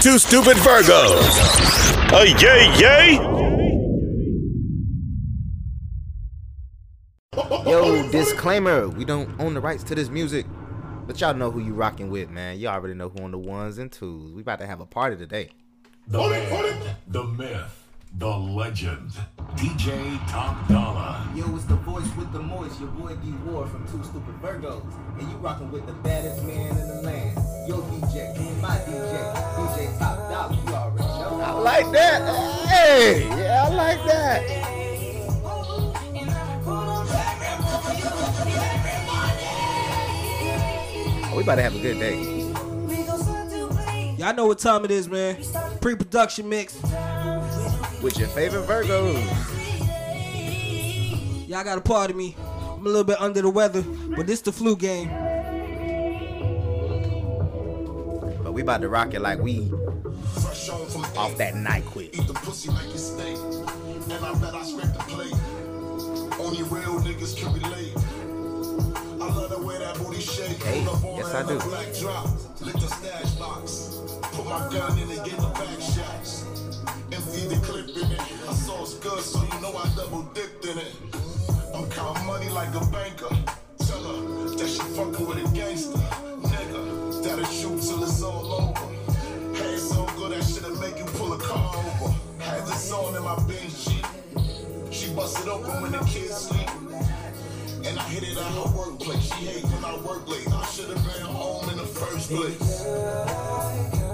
Two Stupid Virgos. A yay, yay. Yo, disclaimer: We don't own the rights to this music, but y'all know who you rocking with, man. Y'all already know who on the ones and twos. We about to have a party today. The man, the myth, the legend, DJ Top Dollar. Yo, it's the voice with the moist, your boy D Ward from Two Stupid Virgos, and you rocking with the baddest man in the land. Yo, DJ, my DJ, DJ Top Dollar, you already know. I like that. Hey, yeah, I like that. Oh, we about to have a good day. Y'all know what time it is, man. Pre-production mix. With your favorite Virgos. Y'all got a part of me. I'm a little bit under the weather, but this the flu game. But we about to rock it like we off that NyQuil. Eat the pussy like it's steak. And I bet I scrape the plate. Only real niggas can relate. I love the way that booty shake. Hey, Pull up on yes, I do. Black drop. Lick the stash box. Put my gun in and get the back shots. Empty the clip in it. I saw it's good, so you know I double dipped in it. I'm counting money like a banker. Tell her that she fucking with a gangster. Nigga, that'll shoot till it's all over. Hey, so good that shit'll make you pull a car over. Had this on in my Benz Jeep. She busted open when the kids sleep. And I hit it at her workplace. She hate when I work late. I should have been home in the first place.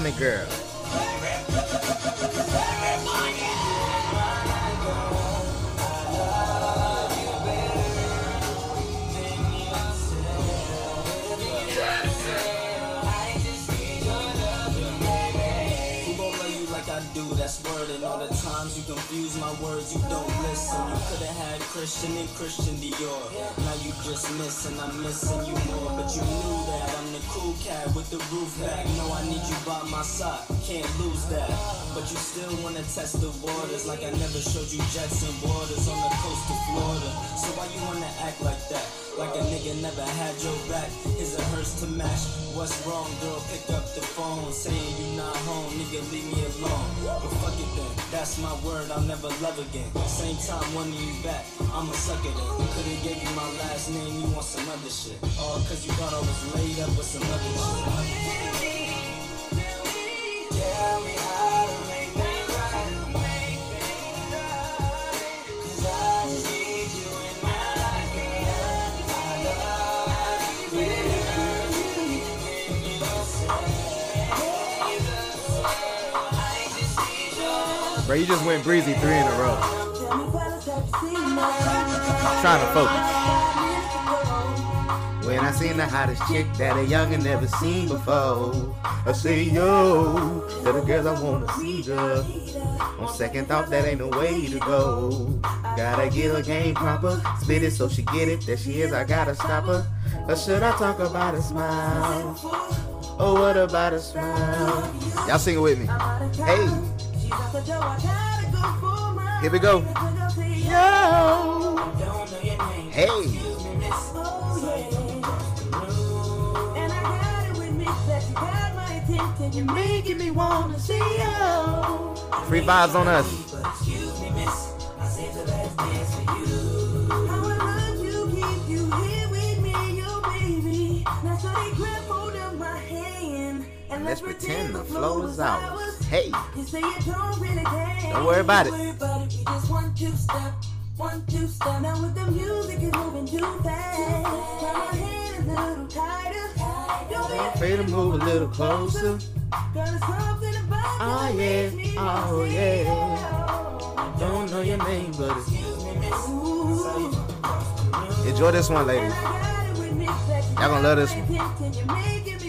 Me, girl. All the times you confuse my words, you don't listen. You could've had Christian and Christian Dior. Now you just missing, I'm missing you more. But you knew that I'm the cool cat with the roof back. No, I need you by my side, can't lose that. But you still wanna test the waters like I never showed you jets and waters on the coast of Florida. So why you wanna act like that? Like a nigga never had your back. Is or hers to match. What's wrong, girl? Pick up the phone, saying you not home, nigga, leave me alone. But fuck it then, that's my word, I'll never love again. Same time wanting you back, I'm a sucker then. Could've gave you my last name, you want some other shit. All cause you thought I was laid up with some other shit. Oh, Bro, you just went breezy three in a row. I'm trying to focus. When I seen the hottest chick that a youngin' never seen before, I say yo, to the girls I wanna see girl. On second thought, that ain't no way to go. Gotta get her game proper, spit it so she get it. There she is, I gotta stop her. Or should I talk about a smile? Oh, what about a smile? Y'all sing it with me. Hey. Here we go. Yo. Hey. You're making me wanna see you. Free vibes on us. And Let's pretend the flow is ours. Hey. You you don't really care. Don't worry about it. Don't worry about it. You just one two step, one two step. Now with the music is moving too fast. My hand a little tighter. Don't Afraid to move a little closer. Girl, it's something about Oh yeah, oh yeah. Don't know your name, but it's enjoy this one, ladies. Y'all gonna love this one.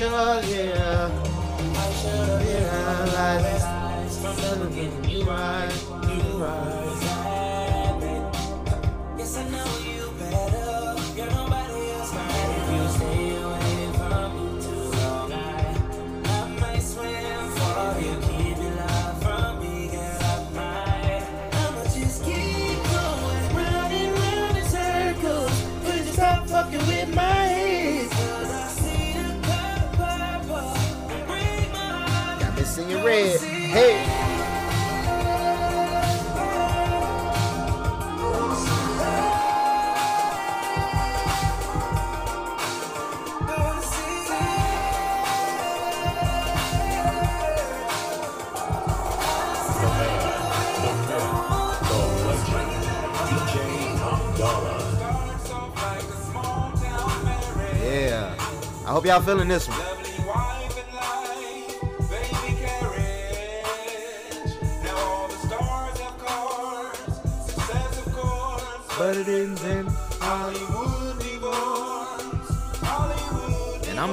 yeah. I should have realized from the beginning you right, you right. red. Hey. Yeah. I hope y'all feeling this one.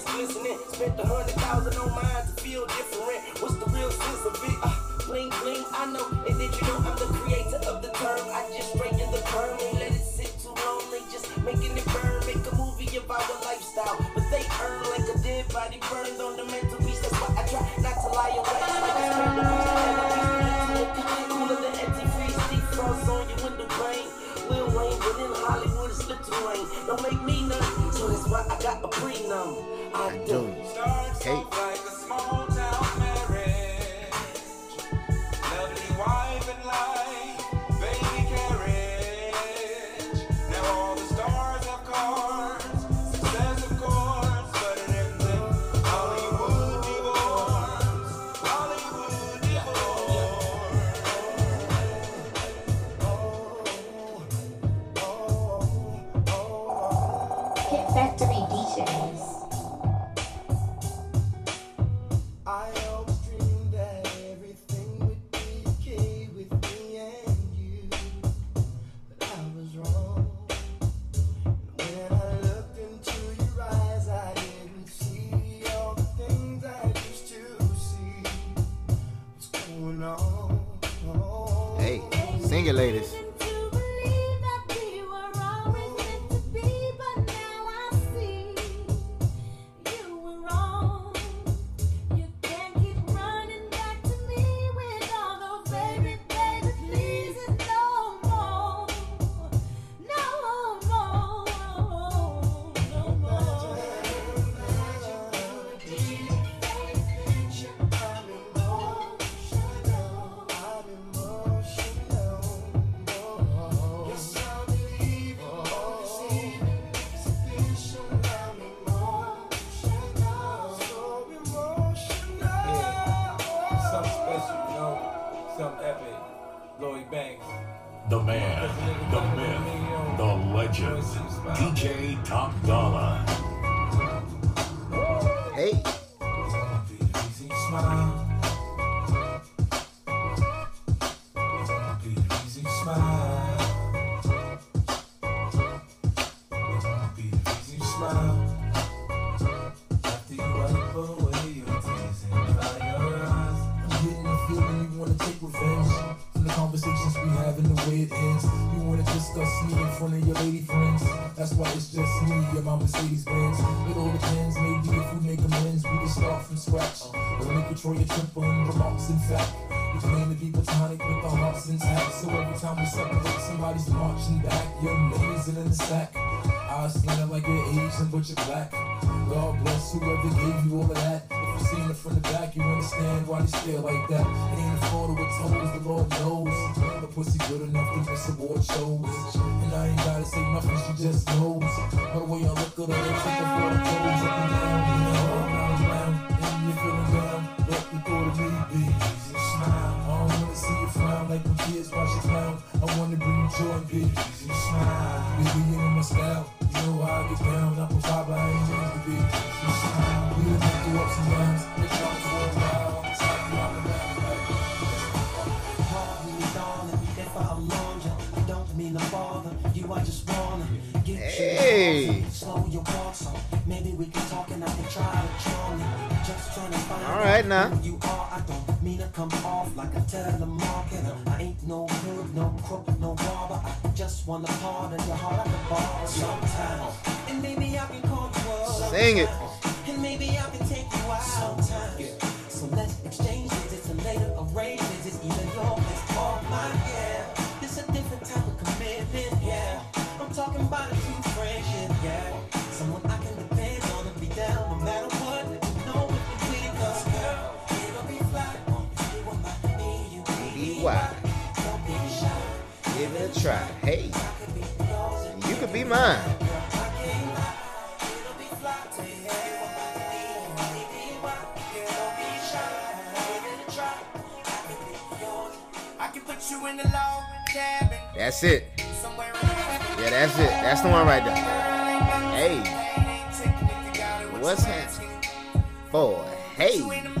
is glistening. Spent a hundred thousand on mine to feel different. What's the real sense of it? Uh, bling, bling, I know Sing it, ladies. give it a try. Hey, you could be mine. That's it. Yeah, that's it. That's the one right there. Hey, what's happening? Boy, hey.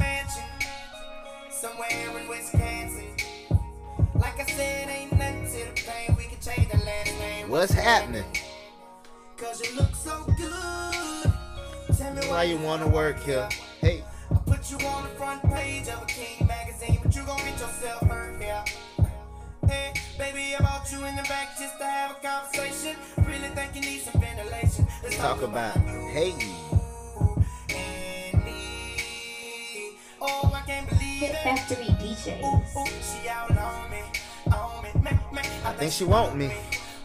What's happening? Cause you look so good. Tell me why you wanna work here. Hey. I put you on the front page of a King magazine, but you gon' get yourself hurt here. Hey, baby, I about you in the back just to have a conversation. Really think you need some ventilation. Let's talk, talk about, about you. hey. Oh, I can't believe it. Factory DJs. Ooh, ooh, I think she want me.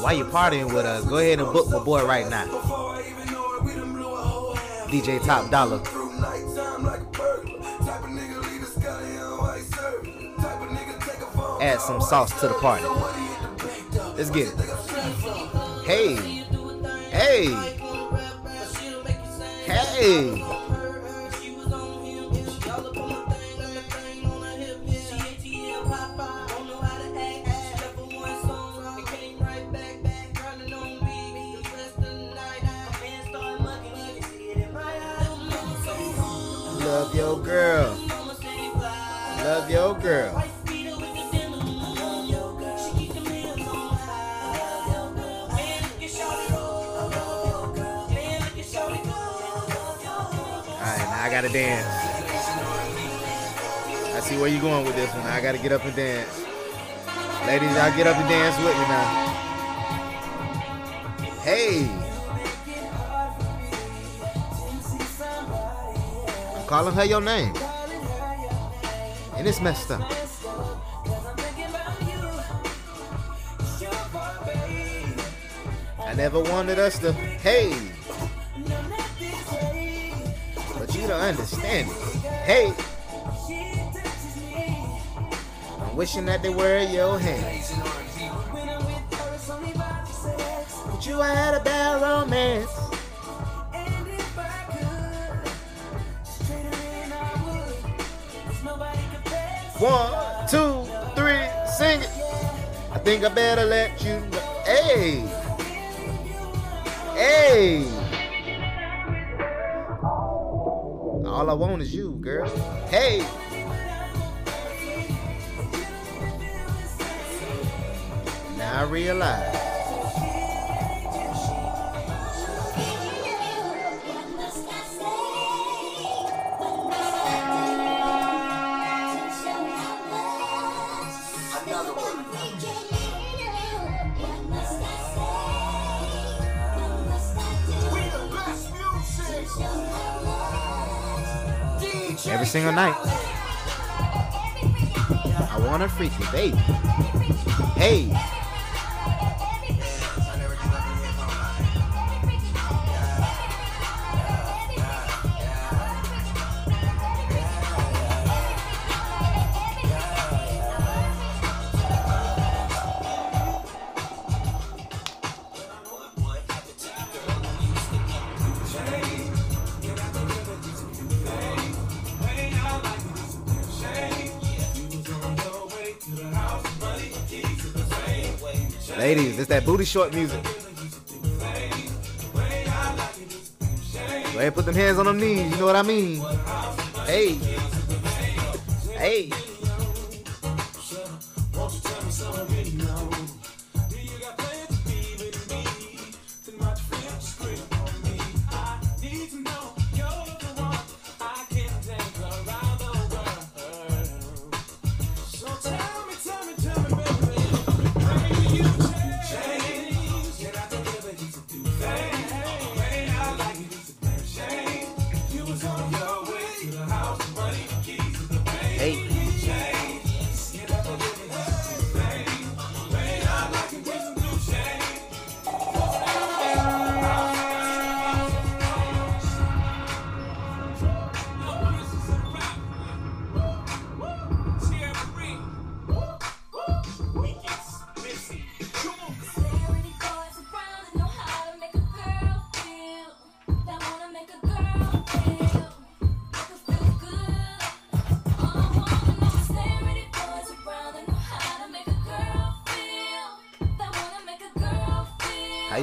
Why you partying with us, go ahead and book my boy right now. DJ Top Dollar. Add some sauce to the party. Let's get it. Hey. Hey. Hey. Love your girl. Love your girl. I gotta dance. I see where you going with this one. I gotta get up and dance. Ladies, I'll get up and dance with me now. Hey. calling her your name. And it's messed up. I never wanted us to, hey. But you don't understand it. Hey. I'm wishing that they were your hands. But you, had a bad romance. One, two, three, sing it. I think I better let you know. Hey. Hey. All I want is you, girl. Hey. Now I realize. Single night. I wanna freak you, baby. Hey. Booty short music. Go ahead put them hands on them knees, you know what I mean? Hey. Hey.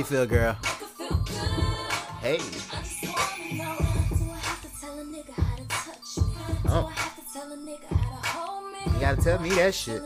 You feel, girl? Hey. Oh. You gotta tell me that shit.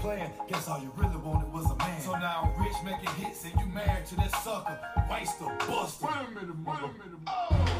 Plan. Guess all you really wanted was a man. So now I'm rich making hits and you married to that sucker. Waster, buster. Wait a minute, wait a minute. I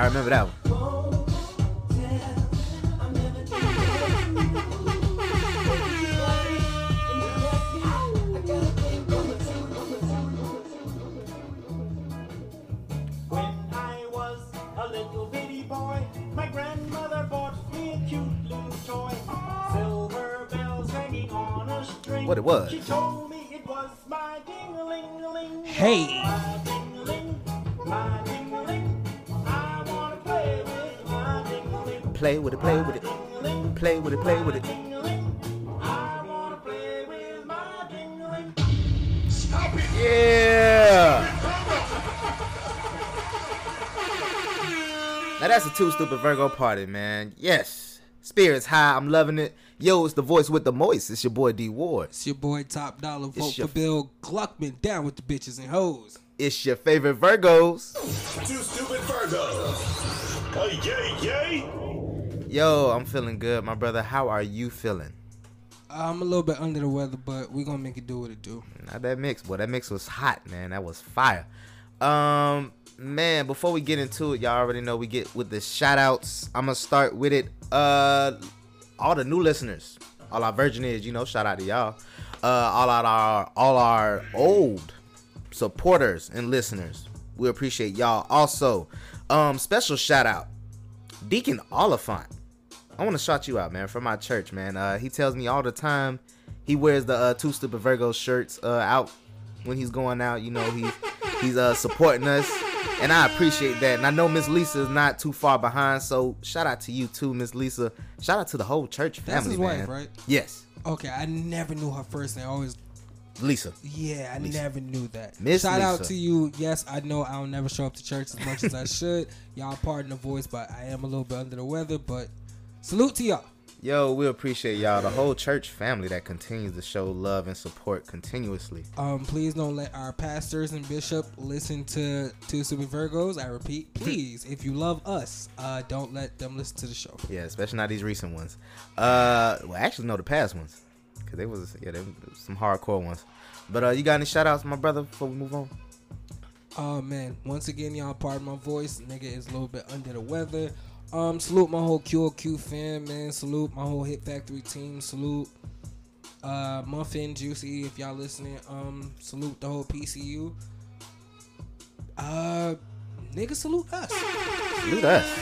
Y'all remember that it, play with it. Play with it, play with it. Play with my ding-a-ling. Yeah. Now that's a two stupid Virgo party, man. Yes. Spirits high. I'm loving it. Yo, it's the voice with the moist. It's your boy D Ward. It's your boy Top Dollar. Vote It's your- for Bill Gluckman. Down with the bitches and hoes. It's your favorite Virgos. Two stupid Virgos. Oh, yay, yay. Yo, I'm feeling good, my brother. How are you feeling? I'm a little bit under the weather, but we gonna make it do what it do. Not that mix, boy. That mix was hot, man. That was fire. Um, man, before we get into it, y'all already know we get with the shout outs. I'm gonna start with it. Uh all the new listeners, all our virgin is, you know, shout out to y'all. Uh all out our all our old supporters and listeners. We appreciate y'all. Also, um, special shout out, Deacon Oliphant. I want to shout you out, man, from my church, man. Uh, he tells me all the time he wears the uh, two stupid Virgo shirts uh, out when he's going out. You know, he's he's uh, supporting us, and I appreciate that. And I know Miss Lisa is not too far behind, so shout out to you too, Miss Lisa. Shout out to the whole church family, That's his man. wife, right? Yes, Okay, I never knew her first name. I always, Lisa. yeah, I never knew that. Miss Shout out to you. Yes, I know I don't never show up to church as much as I should. Y'all pardon the voice, but I am a little bit under the weather. But salute to y'all. Yo, we appreciate y'all, the whole church family that continues to show love and support continuously. Um, please don't let our pastors and bishop listen to to Super Virgos. I repeat, please, if you love us, uh, don't let them listen to the show. Yeah, especially not these recent ones. Uh, well, actually, no, the past ones, cause they was yeah, they was some hardcore ones. But uh, you got any shout outs, my brother, before we move on? Oh man, once again, y'all pardon my voice. Nigga is a little bit under the weather. Um, salute my whole QOQ fam, man. Salute my whole Hit Factory team. Salute uh Muffin Juicy if y'all listening. Um, salute the whole PCU. Uh, nigga, salute us. Salute us.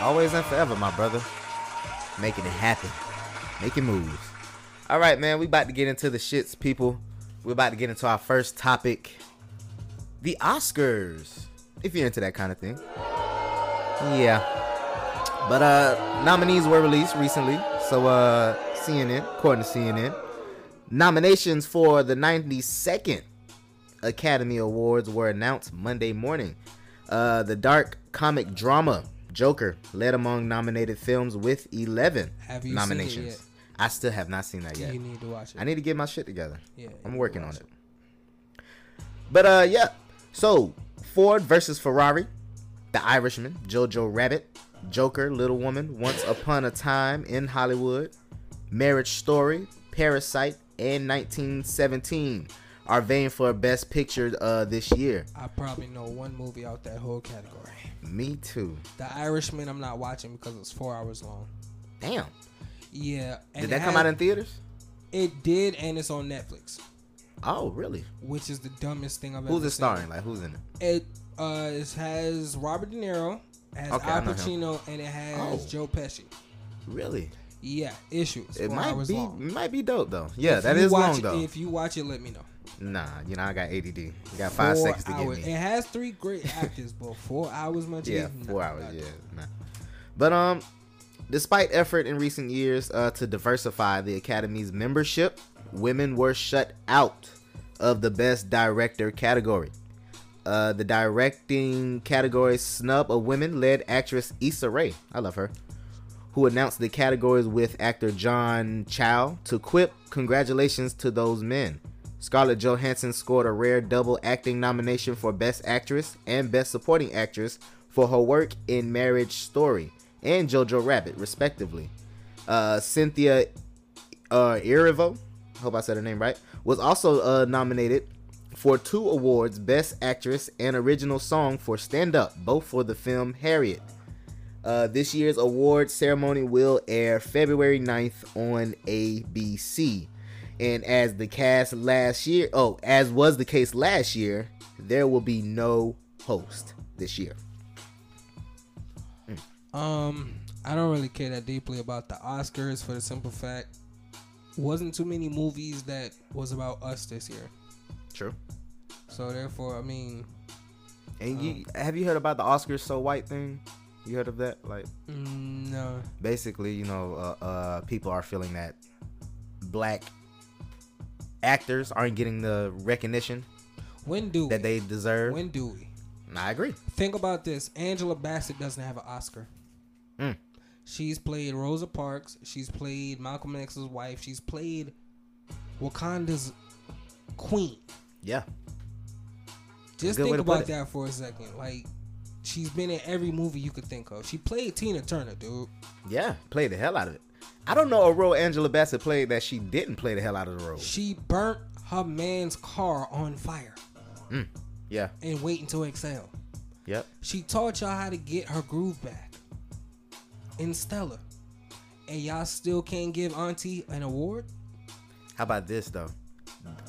Always and forever, my brother. Making it happen. Making moves. All right, man. We about to get into the shits, people. We're about to get into our first topic. The Oscars. If you're into that kind of thing. Yeah. But uh nominees were released recently. So uh CNN, according to CNN, nominations for the 92nd Academy Awards were announced Monday morning. Uh, the dark comic drama Joker led among nominated films with 11 Have you seen it nominations. yet? I still have not seen that yet. You need to watch it. I need to get my shit together. Yeah, I'm working on to it. But uh, yeah. So Ford versus Ferrari, The Irishman, Jojo Rabbit, Joker, Little Woman, Once Upon a Time in Hollywood, Marriage Story, Parasite, and 1917 are vying for Best Picture uh, this year. I probably know one movie out that whole category. Me too. The Irishman, I'm not watching because it's four hours long. Damn. Yeah. Did that come had- out in theaters? It did, and it's on Netflix, Oh, really? which is the dumbest thing I've Who's ever it seen. starring? Like, who's in it? It uh, it has Robert De Niro, it has Okay, Al. Pacino, and it has Oh. Joe Pesci. Really? Yeah, issues. It might be long. might be dope though. Yeah, If that is watch long it- though. If you watch it, let me know. Nah, you know I got ADD. You got five Four seconds to hours. get me. It has three great actors, but four hours, much. Yeah, Nah, four hours. nah. Yeah, nah. But um, Despite effort in recent years uh, to diversify the Academy's membership, women were shut out of the Best Director category. Uh, the directing category snub of women led actress Issa Rae, I love her, who announced the categories with actor John Cho to quip congratulations to those men. Scarlett Johansson scored a rare double acting nomination for Best Actress and Best Supporting Actress for her work in Marriage Story and Jojo Rabbit, respectively. Uh, Cynthia uh, Erivo, hope I said her name right, was also uh, nominated for two awards Best Actress and Original Song for Stand Up, both for the film Harriet. Uh, this year's award ceremony will air February 9th on ABC. And as the cast last year, oh, as was the case last year, there will be no host this year. Um, I don't really care that deeply about the Oscars for the simple fact wasn't too many movies that was about us this year. True. So therefore, I mean, And you have you heard about the Oscars so white thing? You heard of that? Like mm, no. basically, you know, uh, uh, people are feeling that black actors aren't getting the recognition When do that we? they deserve. When do we? I agree. Think about this. Angela Bassett doesn't have an Oscar. Mm. She's played Rosa Parks. She's played Malcolm X's wife. She's played Wakanda's queen. Yeah. Just think about that for a second. Like, she's been in every movie you could think of. She played Tina Turner, dude. Yeah, played the hell out of it. I don't know a role Angela Bassett played that she didn't play the hell out of the role. She burnt her man's car on fire Mm. Yeah. and waiting to exhale. Yep. She taught y'all how to get her groove back in Stella. And y'all still can't give Auntie an award? How about this though?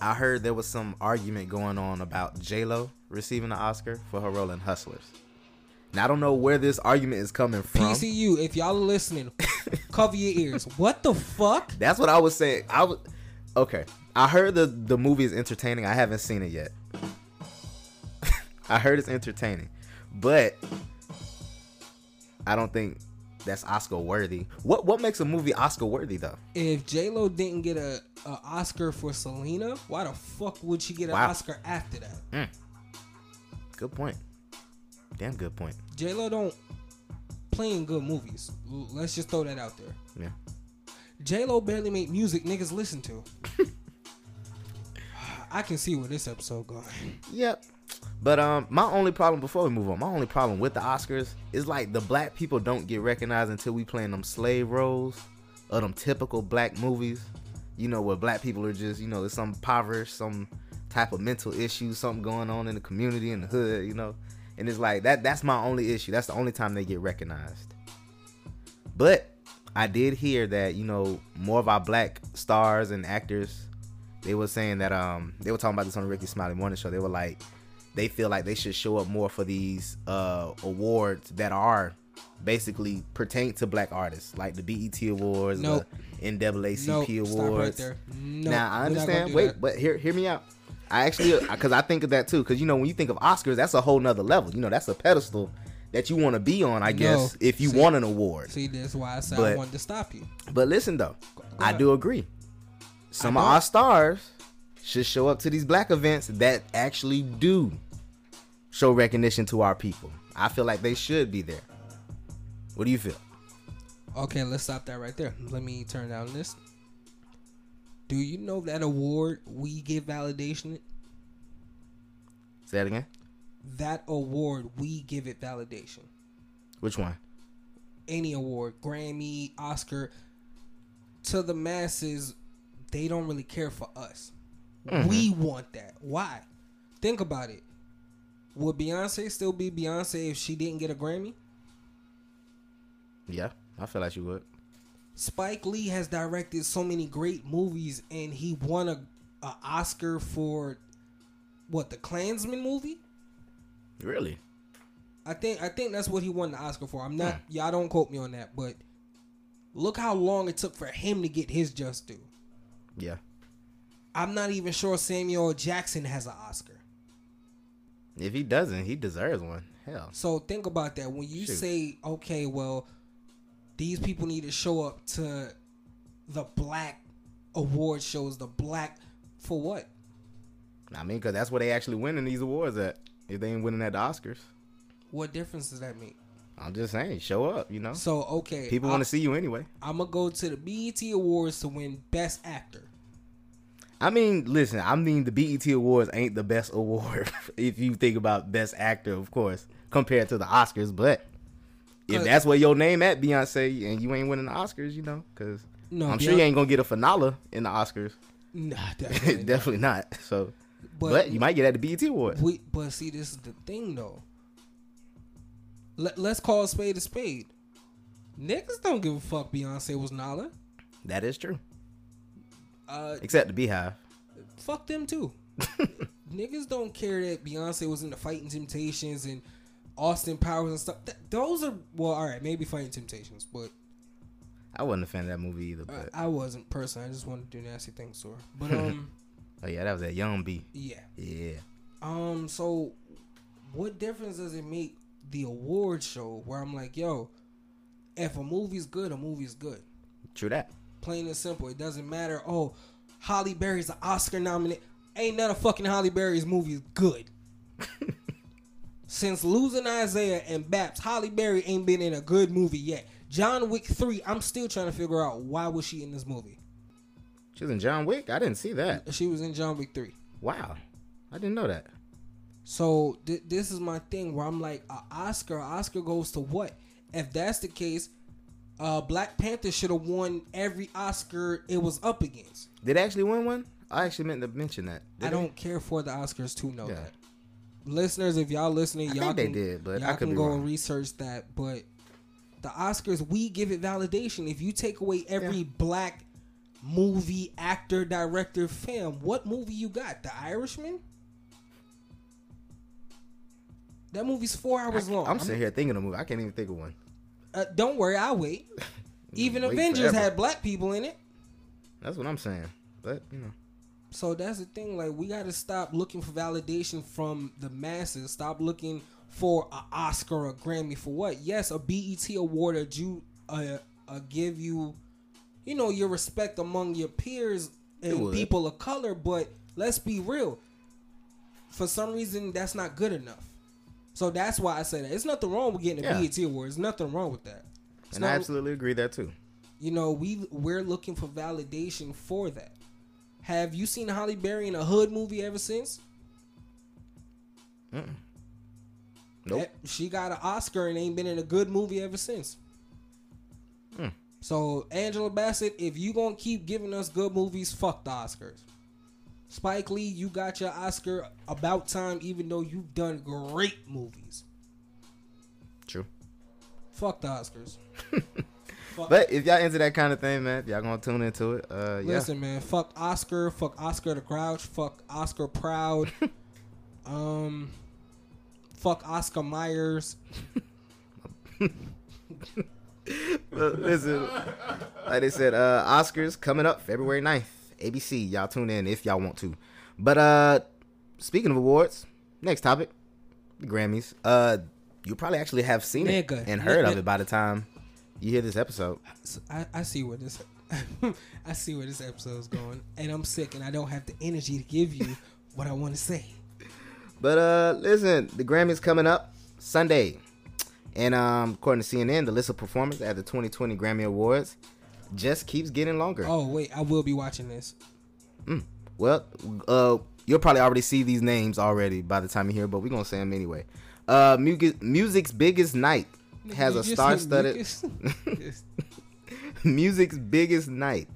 I heard there was some argument going on about J Lo receiving an Oscar for her role in Hustlers. Now I don't know where this argument is coming from. PCU, if y'all are listening, cover your ears. What the fuck? That's what I was saying. I was okay. I heard the the movie is entertaining. I haven't seen it yet. I heard it's entertaining, but I don't think that's Oscar worthy. What what makes a movie Oscar worthy though? If J Lo didn't get a, a Oscar for Selena, why the fuck would she get an Wow. Oscar after that? Mm. Good point. Damn good point. J Lo don't play in good movies. Let's just throw that out there. Yeah. J Lo barely make music niggas listen to. I can see where this episode going. Yep. But um, my only problem before we move on, my only problem with the Oscars is like the black people don't get recognized until we playing them slave roles or them typical black movies. You know, where black people are just, you know, there's some impoverished, some type of mental issue, something going on in the community in the hood, you know. And it's like that that's my only issue. That's the only time they get recognized. But I did hear that, you know, more of our black stars and actors, they were saying that um they were talking about this on the Rickey Smiley Morning Show. They were like they feel like they should show up more for these uh awards that are basically pertain to black artists, like the BET Awards, Nope. the NAACP Nope. Awards. Stop right there. Nope. Now I We're not gonna understand. Wait, that. but hear hear me out. I actually uh, because I think of that too. Because you know when you think of Oscars, that's a whole nother level. You know that's a pedestal that you want to be on. I guess No. if you See- want an award. See, that's why I said I But- wanted to stop you. But listen though, I ahead. do agree. Some of our stars should show up to these black events that actually do show recognition to our people. I feel like they should be there. What do you feel? Okay, let's stop that right there. Let me turn down this. Do you know that award we give validation? Say that again. That award we give it validation. Which one? Any award, Grammy, Oscar, to the masses, they don't really care for us. Mhm. We want that. Why? Think about it. Would Beyonce still be Beyonce if she didn't get a Grammy? Yeah, I feel like she would. Spike Lee has directed so many great movies, and he won a, a Oscar for what the Klansman movie. Really? I think I think that's what he won the Oscar for. I'm not hmm. y'all don't quote me on that, but look how long it took for him to get his just due. Yeah. I'm not even sure Samuel Jackson has an Oscar. If he doesn't, he deserves one. Hell. So think about that. When you Shoot. say, okay, well, these people need to show up to the black award shows. The black for what? I mean, because that's where they actually winning these awards at. If they ain't winning at the Oscars, What difference does that make? I'm just saying, show up. You know, So okay, people want to see you anyway. I'm gonna go to the BET Awards to win Best Actor. I mean, listen, I mean the BET Awards ain't the best award if you think about best actor, of course, compared to the Oscars. But if that's where your name at, Beyonce, and you ain't winning the Oscars, you know, because No, I'm sure you ain't gonna get a finale in the Oscars. Nah, definitely. Definitely not. So, But- but, you might get at the BET Awards. We, but see, this is the thing though. Let, let's call a spade a spade. Niggas don't give a fuck. Beyonce was Nala. That is true, Uh, except the BeyHive. fuck them too. Niggas don't care that Beyonce was in the Fighting Temptations and Austin Powers and stuff. Th- those are well, all right, maybe Fighting Temptations, but I wasn't a fan of that movie either. I, But I wasn't personally. I just wanted to do nasty things to her. But um, oh yeah, that was that Young B. yeah. Yeah, Um, so what difference does it make the award show where I'm like, yo, if a movie's good, a movie's good. true that. Plain and simple. It doesn't matter. Oh, Halle Berry's an Oscar nominee. Ain't none of fucking Halle Berry's movies good. Since losing Isaiah and Baps, Halle Berry ain't been in a good movie yet. John Wick 3, I'm still trying to figure out why was she in this movie. She was in John Wick. I didn't see that. She was in John Wick 3. Wow, I didn't know that. So th- this is my thing where I'm like, Oscar, Oscar goes to what? If that's the case, uh, Black Panther should have won every Oscar it was up against. Did it actually win one? I actually meant to mention that. Did I don't care for the Oscars to know Yeah. that. Listeners, if y'all listening, I y'all think they can, did, but y'all I could can go wrong. and research that. But the Oscars, we give it validation. If you take away every black movie, actor, director, fam, what movie you got? The Irishman. That movie's four hours long. I'm sitting here thinking of a movie. I can't even think of one. Uh, don't worry, I'll wait. Even Wait Avengers forever. had black people in it. That's what I'm saying. But you know, So that's the thing. Like we got to stop looking for validation from the masses. Stop looking for an Oscar or a Grammy for what? Yes, a BET award or you uh, uh, give you, you know, your respect among your peers and people of color. But let's be real. For some reason, that's not good enough. So that's why I say that. It's nothing wrong with getting a Yeah. BET award. There's nothing wrong with that. It's and I absolutely agree that too. you know, we we're looking for validation for that. Have you seen Halle Berry in a hood movie ever since? Mm-mm. Nope. She got an Oscar and ain't been in a good movie ever since. Hmm. So Angela Bassett, if you gonna keep giving us good movies, fuck the Oscars. Spike Lee, you got your Oscar about time, even though you've done great movies. True. Fuck the Oscars. But if y'all into that kind of thing, man, if y'all gonna tune into it, uh, yeah. Listen, man, fuck Oscar, fuck Oscar the Grouch, fuck Oscar Proud, um, fuck Oscar Myers. Listen, like they said, uh, Oscars coming up February 9th. ABC, y'all tune in if y'all want to. But uh, speaking of awards, next topic, the Grammys. Uh, you probably actually have seen it and heard of it by the time you hear this episode. I, I see where this, I see where this episode is going, and I'm sick, and I don't have the energy to give you what I want to say. But uh, listen, the Grammys coming up Sunday, and um, according to CNN, the list of performers at the 2020 Grammy Awards just keeps getting longer. Oh wait, I will be watching this. Mm. Well, uh, you'll probably already see these names already by the time you hear, but we're gonna say them anyway. Uh, music, music's biggest night has a star-studded. music's biggest night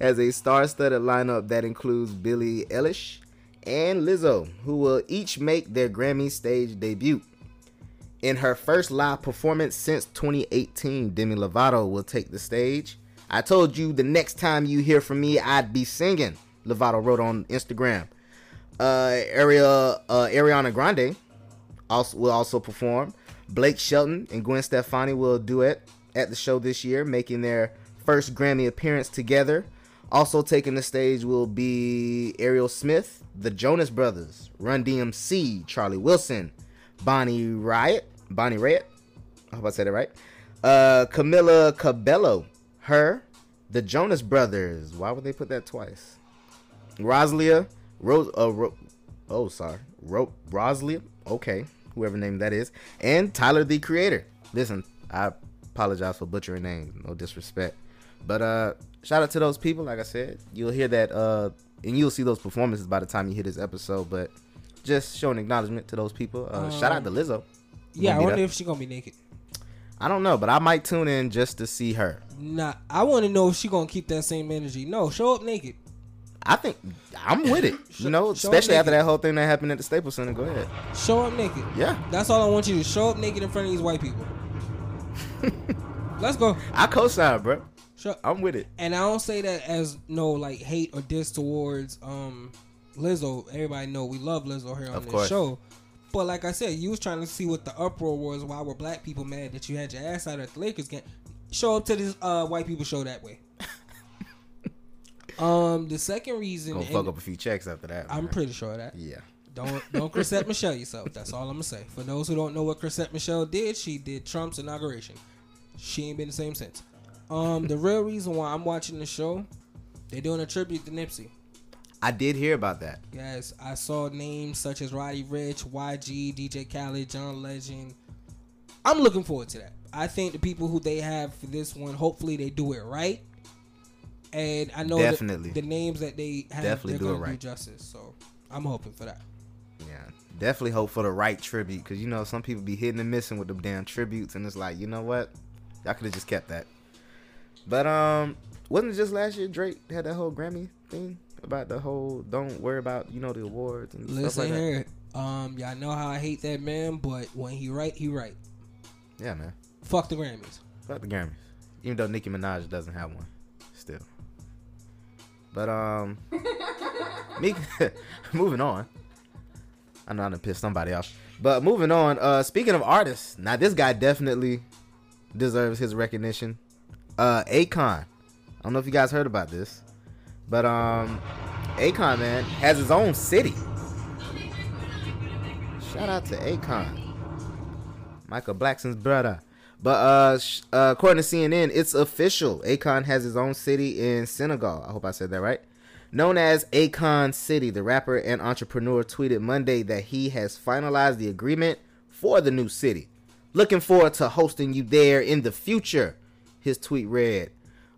has a star-studded lineup that includes Billie Eilish and Lizzo, who will each make their Grammy stage debut. In her first live performance since 2018, Demi Lovato will take the stage. I told you the next time you hear from me, I'd be singing. Lovato wrote on Instagram. Uh, Area, uh, Ariana Grande also will also perform. Blake Shelton and Gwen Stefani will duet at the show this year, making their first Grammy appearance together. Also taking the stage will be Aerosmith, the Jonas Brothers, Run DMC, Charlie Wilson, Bonnie Riot, Bonnie Raitt. I hope I said it right. Uh, Camila Cabello, her, the Jonas Brothers. Why would they put that twice? Roslia, Rose, uh, Ro- oh sorry, Ro- Roslia. Okay, whoever name that is, and Tyler the Creator. Listen, I apologize for butchering names. No disrespect, but uh, shout out to those people. Like I said, you'll hear that uh, and you'll see those performances by the time you hear this episode. But just showing acknowledgement to those people. Uh, shout out to Um, Lizzo. Yeah, I wonder if she gonna be naked. I don't know, but I might tune in just to see her. Nah, I want to know if she gonna keep that same energy. No, show up naked. I think I'm with it. You know, show especially after that whole thing that happened at the Staples Center. Go ahead. Show up naked. Yeah. That's all I want you to show up naked in front of these white people. Let's go. I co-sign, bro. Sure. I'm with it. And I don't say that as no like hate or diss towards um Lizzo. Everybody know we love Lizzo here on Of this course. show. But like I said, you was trying to see what the uproar was. Why were black people mad that you had your ass out at the Lakers game? Show up to this uh, white people show that way. Um, the second reason, Gonna fuck up a few checks after that. I'm pretty sure of that. Yeah. Don't don't Chrisette Michele yourself. That's all I'm gonna say. For those who don't know what Chrisette Michele did, she did Trump's inauguration. She ain't been the same since. Um, the real reason why I'm watching the show, they're doing a tribute to Nipsey. I did hear about that. Yes, I saw names such as Roddy Ricch, YG, DJ Khaled, John Legend. I'm looking forward to that. I think the people who they have for this one, hopefully they do it right. And I know Definitely. the names that they have, Definitely they're do it gonna right. do justice. So I'm hoping for that. Yeah, definitely hope for the right tribute because you know some people be hitting and missing with them damn tributes, and it's like you know what, y'all could have just kept that. But um, wasn't it just last year Drake had that whole Grammy thing about the whole don't worry about you know the awards and Listen stuff like that. here, um, y'all know how I hate that man, but when he right, he right. Yeah, man. Fuck the Grammys. Fuck the Grammys. Even though Nicki Minaj doesn't have one, still. But um, me moving on. I know I'm gonna piss somebody off. But moving on. Uh, speaking of artists, now this guy definitely deserves his recognition. Uh, Akon. I don't know if you guys heard about this, but um, Akon man has his own city. Shout out to Akon. Michael Blackson's brother. But uh, sh- uh, according to CNN, it's official. Akon has his own city in Senegal. I hope I said that right. Known as Akon City, the rapper and entrepreneur tweeted Monday that he has finalized the agreement for the new city. Looking forward to hosting you there in the future. His tweet read,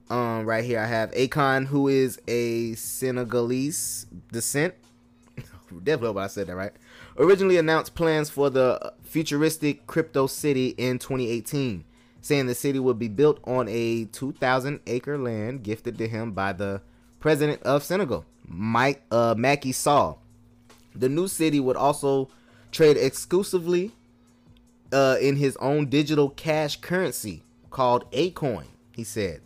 um, right here I have Akon, who is a Senegalese descent. Definitely hope I said that right. Originally announced plans for the futuristic crypto city in 2018, saying the city would be built on a 2,000 acre land gifted to him by the president of Senegal, Mike uh, Macky Sall. The new city would also trade exclusively uh, in his own digital cash currency called Akoin, he said.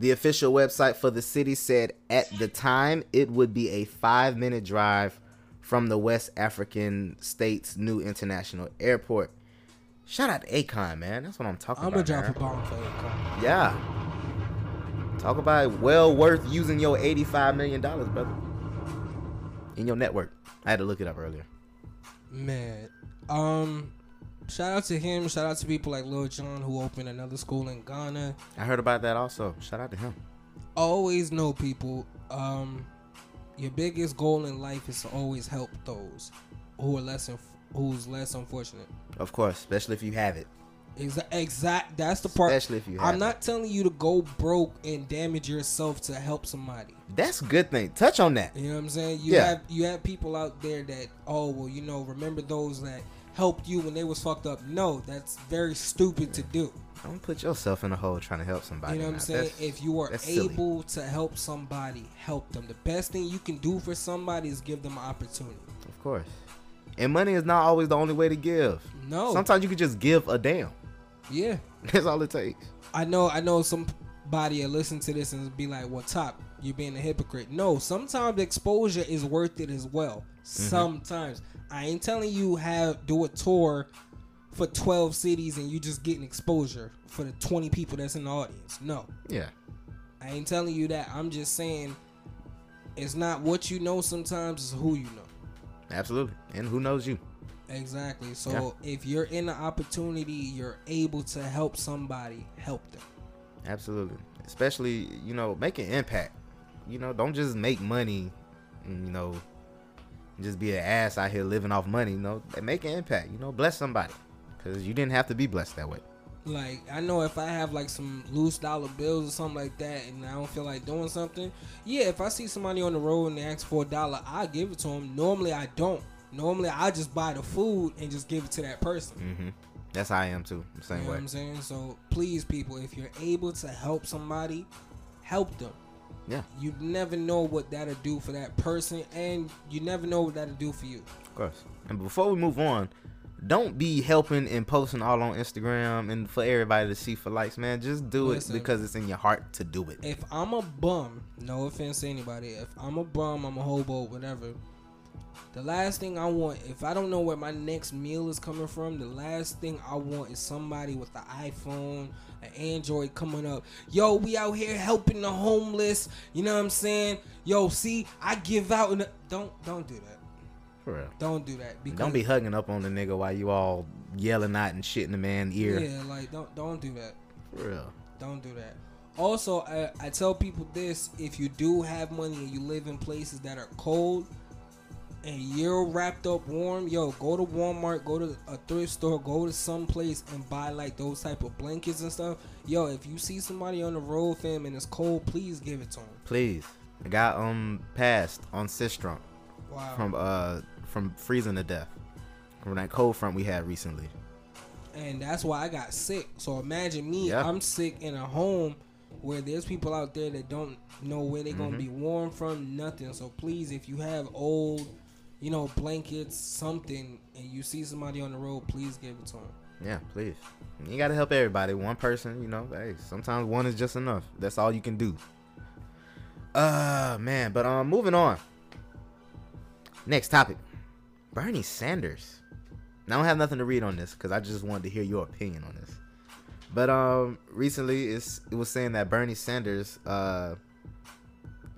The official website for the city said at the time it would be a five minute drive from the West African state's new international airport. Shout out to Akon, man. That's what I'm talking about. I'm gonna drop a bomb for Akon. Yeah. Talk about well worth using your $85 million, brother. In your network. I had to look it up earlier. Man, um, shout out to him. Shout out to people like Lil Jon who opened another school in Ghana. I heard about that also. Shout out to him. Always know people. Um, your biggest goal in life is to always help those who are less inf- who's less unfortunate. Of course, especially if you have it. Exact. Exact. That's the part. Especially if you have I'm not telling you to go broke and damage yourself to help somebody. That's a good thing. Touch on that. You know what I'm saying? You Yeah. have you have people out there that oh well you know remember those that helped you when they was fucked up. No, that's very stupid to do. Don't put yourself in a hole trying to help somebody. You know what I'm saying? That's- If you are that's silly. able to help somebody, help them. The best thing you can do for somebody is give them an opportunity. Of course. And money is not always the only way to give. No. Sometimes you can just give a damn. Yeah. That's all it takes. I know I know somebody will listen to this and be like, Well top, you're being a hypocrite. No, sometimes exposure is worth it as well. Mm-hmm. Sometimes. I ain't telling you have do a tour for twelve cities and you just getting exposure for the twenty people that's in the audience. No. Yeah. I ain't telling you that. I'm just saying it's not what you know sometimes, it's who you know. Absolutely. And who knows you? Exactly. So if you're in the opportunity, you're able to help somebody, help them. Absolutely. Especially, you know, make an impact. You know, don't just make money, and, you know, just be an ass out here living off money. You know, make an impact. You know, bless somebody. Because you didn't have to be blessed that way. Like I know if I have like some loose dollar bills or something like that, and I don't feel like doing something, yeah. If I see somebody on the road and they ask for a dollar, I give it to them. Normally I don't. Normally I just buy the food and just give it to that person. Mm-hmm. That's how I am too. Same you know way. what I'm saying? So please, people, if you're able to help somebody, help them. Yeah. You never know what that'll do for that person, and you never know what that'll do for you. Of course. And before we move on, don't be helping and posting all on Instagram and for everybody to see for likes, man. Just do Listen. it because it's in your heart to do it. If I'm a bum, no offense to anybody, if I'm a bum, I'm a hobo, whatever. The last thing I want, if I don't know where my next meal is coming from, the last thing I want is somebody with an iPhone, an Android coming up. Yo, we out here helping the homeless. You know what I'm saying? Yo, see, I give out. And don't don't do that. For real. Don't do that. Because Don't be hugging up on the nigga while you all yelling out and shit in the man ear. Yeah, like don't don't do that. For real. Don't do that. Also, I, I tell people this: if you do have money and you live in places that are cold, and you're wrapped up warm, yo, go to Walmart, go to a thrift store, go to some place and buy like those type of blankets and stuff. Yo, if you see somebody on the road, fam, and it's cold, please give it to them. Please. I got um passed on Sistrunk Wow. from uh from freezing to death. From that cold front we had recently. and that's why I got sick. So imagine me, Yeah. I'm sick in a home where there's people out there that don't know where they're gonna Mhm. be warm from, nothing. So please, if you have old, you know, blankets, something, and you see somebody on the road, please give it to them. Yeah, please. You gotta help everybody. One person, you know, hey, sometimes one is just enough. That's all you can do. Uh man, but um moving on. Next topic. Bernie Sanders. Now I don't have nothing to read on this because I just wanted to hear your opinion on this. But um recently it's it was saying that Bernie Sanders uh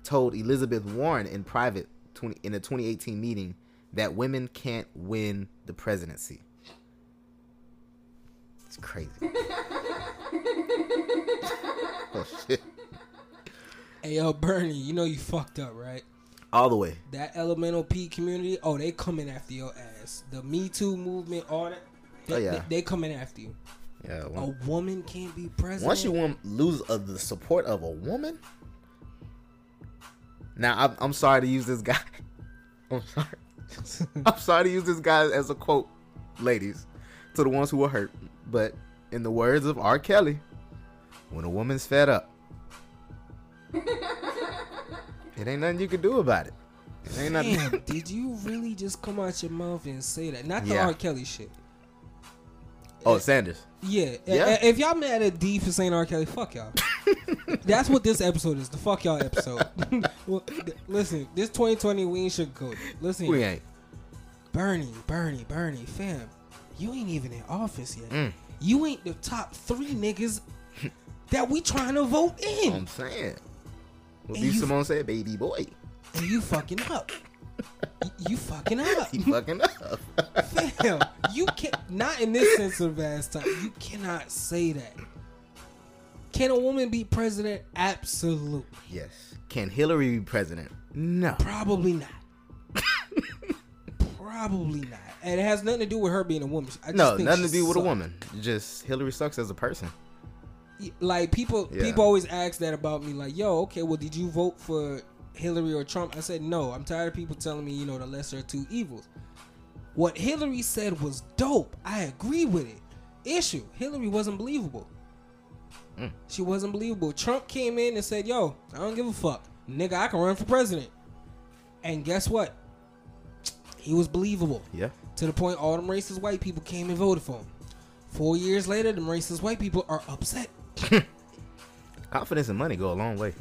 told Elizabeth Warren in private 20, in a 2018 meeting that women can't win the presidency. It's crazy. oh shit. Hey yo, Bernie, you know you fucked up, right? All the way. That elemental P community, oh, they coming after your ass. The Me Too movement, all that. They, Oh, yeah. they, they coming after you. Yeah. A woman can't be president. once you want lose uh, the support of a woman. Now I'm, I'm sorry to use this guy. I'm sorry. I'm sorry to use this guy as a quote, ladies, to the ones who were hurt. But in the words of R. Kelly, when a woman's fed up, it ain't nothing you can do about it. It ain't nothing. Damn, did you really just come out your mouth and say that? Not the Yeah. R. Kelly shit. oh, Sanders. Yeah. Yeah. If y'all mad at D for saying R. Kelly, fuck y'all. That's what this episode is. The fuck y'all episode. well, th- listen, this 2020 we ain't sugarcoat. Listen, We ain't. Bernie, Bernie, Bernie, fam, you ain't even in office yet. Mm. You ain't the top three niggas that we trying to vote in, I'm saying. What And B. you- Simone said, baby boy. and you fucking up. You fucking up. You fucking up. Fam, you can't not in this sensitive ass time. You cannot say that. Can a woman be president? Absolutely. yes. Can Hillary be president? No. Probably not. Probably not. And it has nothing to do with her being a woman. I just No, nothing to do with a woman. Just Hillary sucks as a person. Like people, Yeah. people always ask that about me. Like, yo, okay, well, did you vote for Hillary or Trump? I said no. I'm tired of people telling me, you know, the lesser of two evils. What Hillary said was dope. I agree with it. Issue: Hillary wasn't believable. Mm. She wasn't believable. Trump came in and said, "Yo, I don't give a fuck, nigga. I can run for president." And guess what? He was believable. Yeah. To the point all them racist white people came and voted for him. Four years later, them racist white people are upset. Confidence and money go a long way.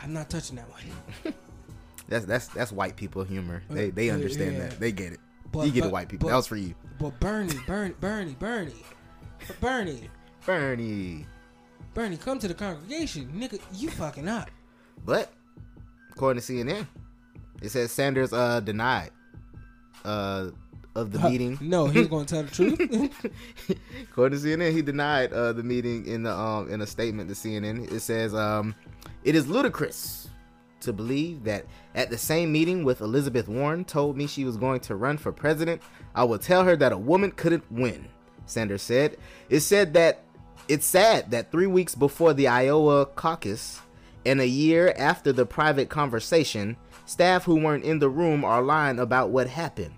I'm not touching that one. That's that's that's white people humor. They they Uh, understand yeah. that. They get it. But- you get it, but- white people. but- that was for you. But Bernie, Bernie, Bernie, Bernie, Bernie, Bernie. Bernie, come to the congregation, nigga. You fucking up. But according to CNN, it says Sanders uh denied uh, of the meeting. no, he's gonna tell the truth. According to CNN, he denied uh, the meeting in the um, in a statement to CNN. It says, um, "It is ludicrous to believe that at the same meeting with Elizabeth Warren told me she was going to run for president, I would tell her that a woman couldn't win." Sanders said. It said that it's sad that three weeks before the Iowa caucus and a year after the private conversation, staff who weren't in the room are lying about what happened.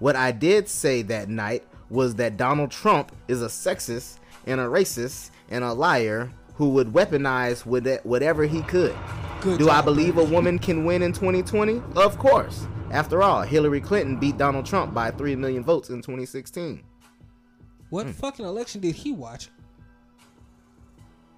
What I did say that night was that Donald Trump is a sexist and a racist and a liar who would weaponize with it- whatever he could. Good Do I job, believe a woman can win in 2020? Of course. After all, Hillary Clinton beat Donald Trump by 3 million votes in 2016. What Hmm. fucking election did he watch?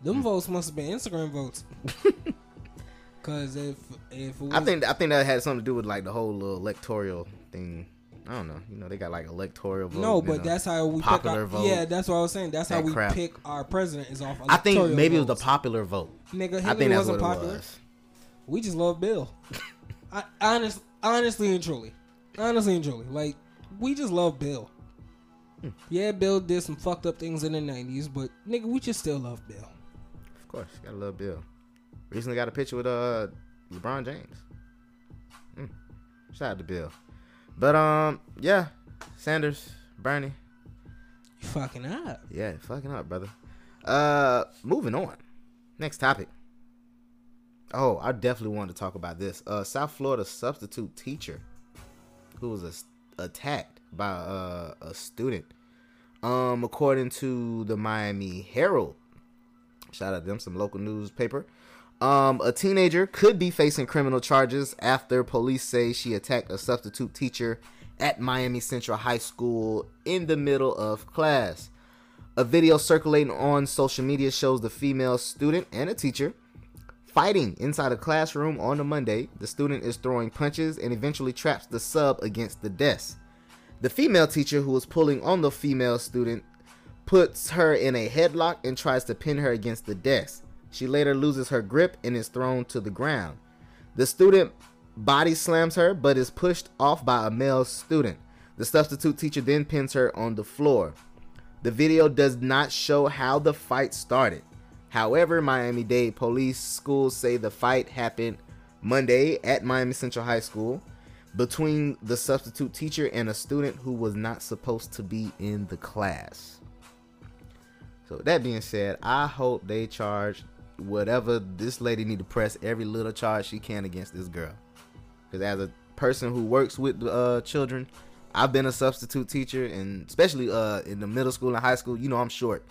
Them votes must have been Instagram votes. Cause if if it was, I think I think that had something to do with like the whole little electoral thing. I don't know. You know, they got like electoral vote. no, but a that's how we popular pick our, vote. Yeah, that's what I was saying. That's how we crap. pick our president is off. Electoral. I think maybe it was the popular vote. Nigga, I think wasn't popular. was. We just love Bill. I, honest, honestly and truly, honestly and truly, like we just love Bill. Hmm. Yeah, Bill did some fucked up things in the '90s, but nigga, we just still love Bill. Of course, gotta love Bill. Recently got a picture with uh LeBron James. Mm. Shout out to Bill. But um, yeah, Sanders, Bernie, You fucking up. yeah, fucking up, brother. Uh, moving on. Next topic. Oh, I definitely wanted to talk about this. Uh, South Florida substitute teacher who was as- attacked by uh, a student. Um, according to the Miami Herald, shout out to them, some local newspaper. Um, a teenager could be facing criminal charges after police say she attacked a substitute teacher at Miami Central High School in the middle of class. A video circulating on social media shows the female student and a teacher fighting inside a classroom on a Monday. The student is throwing punches and eventually traps the sub against the desk. The female teacher who was pulling on the female student puts her in a headlock and tries to pin her against the desk. She later loses her grip and is thrown to the ground. The student body slams her but is pushed off by a male student. The substitute teacher then pins her on the floor. The video does not show how the fight started. However, Miami Dade police schools say the fight happened Monday at Miami Central High School between the substitute teacher and a student who was not supposed to be in the class. So that being said, I hope they charge whatever this lady need to press every little charge she can against this girl. Because as a person who works with uh, children, I've been a substitute teacher, and especially uh, in the middle school and high school, you know I'm short,